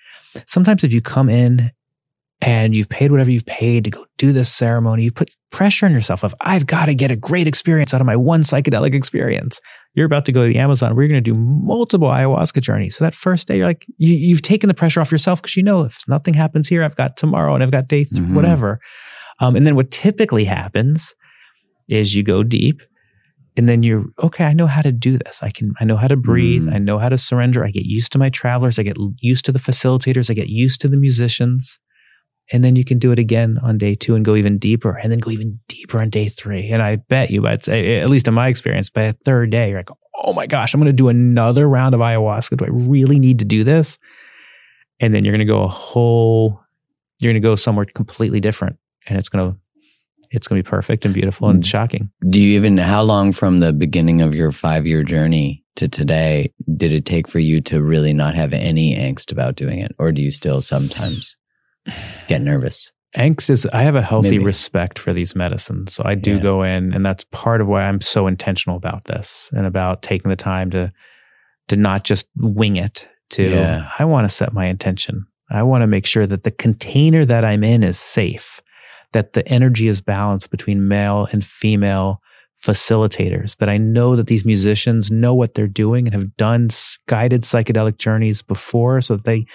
sometimes if you come in and you've paid whatever you've paid to go do this ceremony, you put pressure on yourself of, I've got to get a great experience out of my one psychedelic experience. You're about to go to the Amazon. We're going to do multiple ayahuasca journeys. So that first day, you're like, you, you've taken the pressure off yourself because you know if nothing happens here, I've got tomorrow and I've got day th- Mhm. whatever. Um, and then what typically happens is you go deep and then you're okay i know how to do this i can i know how to breathe Mm. i know how to surrender i get used to my travelers i get used to the facilitators i get used to the musicians and then you can do it again on day two and go even deeper and then go even deeper on day three. And i bet you but at least in my experience by a third day you're like oh my gosh i'm going to do another round of ayahuasca. Do i really need to do this? And then you're going to go a whole you're going to go somewhere completely different. And it's going to it's going to be perfect and beautiful and Mm. shocking. Do you even, how long from the beginning of your five year journey to today did it take for you to really not have any angst about doing it? Or do you still sometimes get nervous? angst is i have a healthy Maybe. respect for these medicines so i do Yeah. go in and that's part of why i'm so intentional about this and about taking the time to to not just wing it to Yeah. i want to set my intention i want to make sure that the container that i'm in is safe that the energy is balanced between male and female facilitators that i know that these musicians know what they're doing and have done guided psychedelic journeys before so that they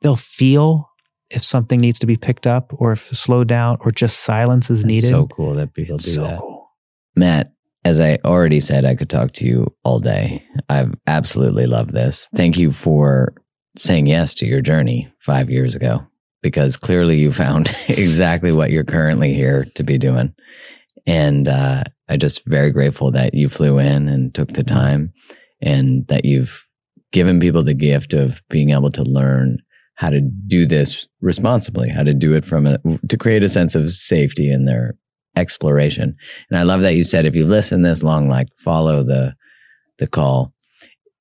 they'll feel if something needs to be picked up or if slowed down or just silence is It's needed. so cool that people It's do so that. cool. Matt, as I already said, I could talk to you all day. I've absolutely loved this. Thank you for saying yes to your journey five years ago, because clearly you found exactly what you're currently here to be doing. And uh, I'm just very grateful that you flew in and took the time and that you've given people the gift of being able to learn how to do this responsibly, how to do it from a, to create a sense of safety in their exploration. And I love that you said if you listen this long, like follow the the call.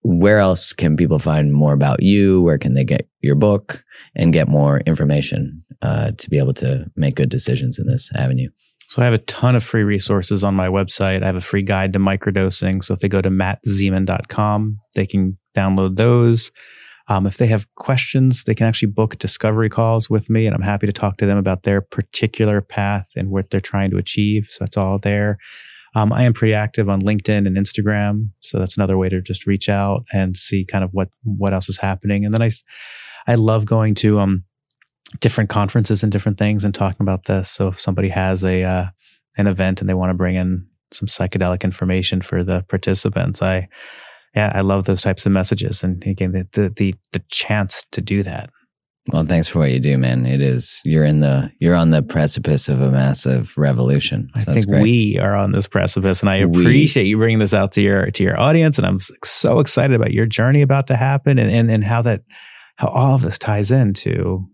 Where else can people find more about you? Where can they get your book and get more information uh, to be able to make good decisions in this avenue? So I have a ton of free resources on my website. I have a free guide to microdosing. So if they go to mattzemon.com, they can download those. Um, if they have questions, they can actually book discovery calls with me, and I'm happy to talk to them about their particular path and what they're trying to achieve. So that's all there. Um, I am pretty active on LinkedIn and Instagram, so that's another way to just reach out and see kind of what what else is happening. And then I, I love going to um, different conferences and different things and talking about this. So if somebody has a uh, an event and they want to bring in some psychedelic information for the participants, I yeah, I love those types of messages. And again, the the the, the chance to do that. Well, thanks for what you do, man. It is you're in the you're on the precipice of a massive revolution. I So that's think great. we are on this precipice, and I We- appreciate you bringing this out to your to your audience. And I'm so excited about your journey about to happen, and and, and how that how all of this ties into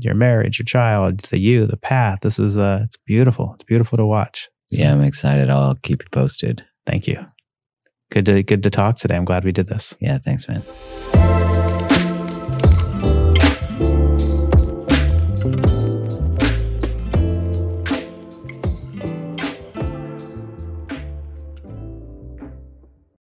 your marriage, your child, the you, the path. This is uh, it's beautiful. It's beautiful to watch. yeah, I'm excited. I'll keep you posted. Thank you. Good to good to talk today. I'm glad we did this. Yeah, thanks, man.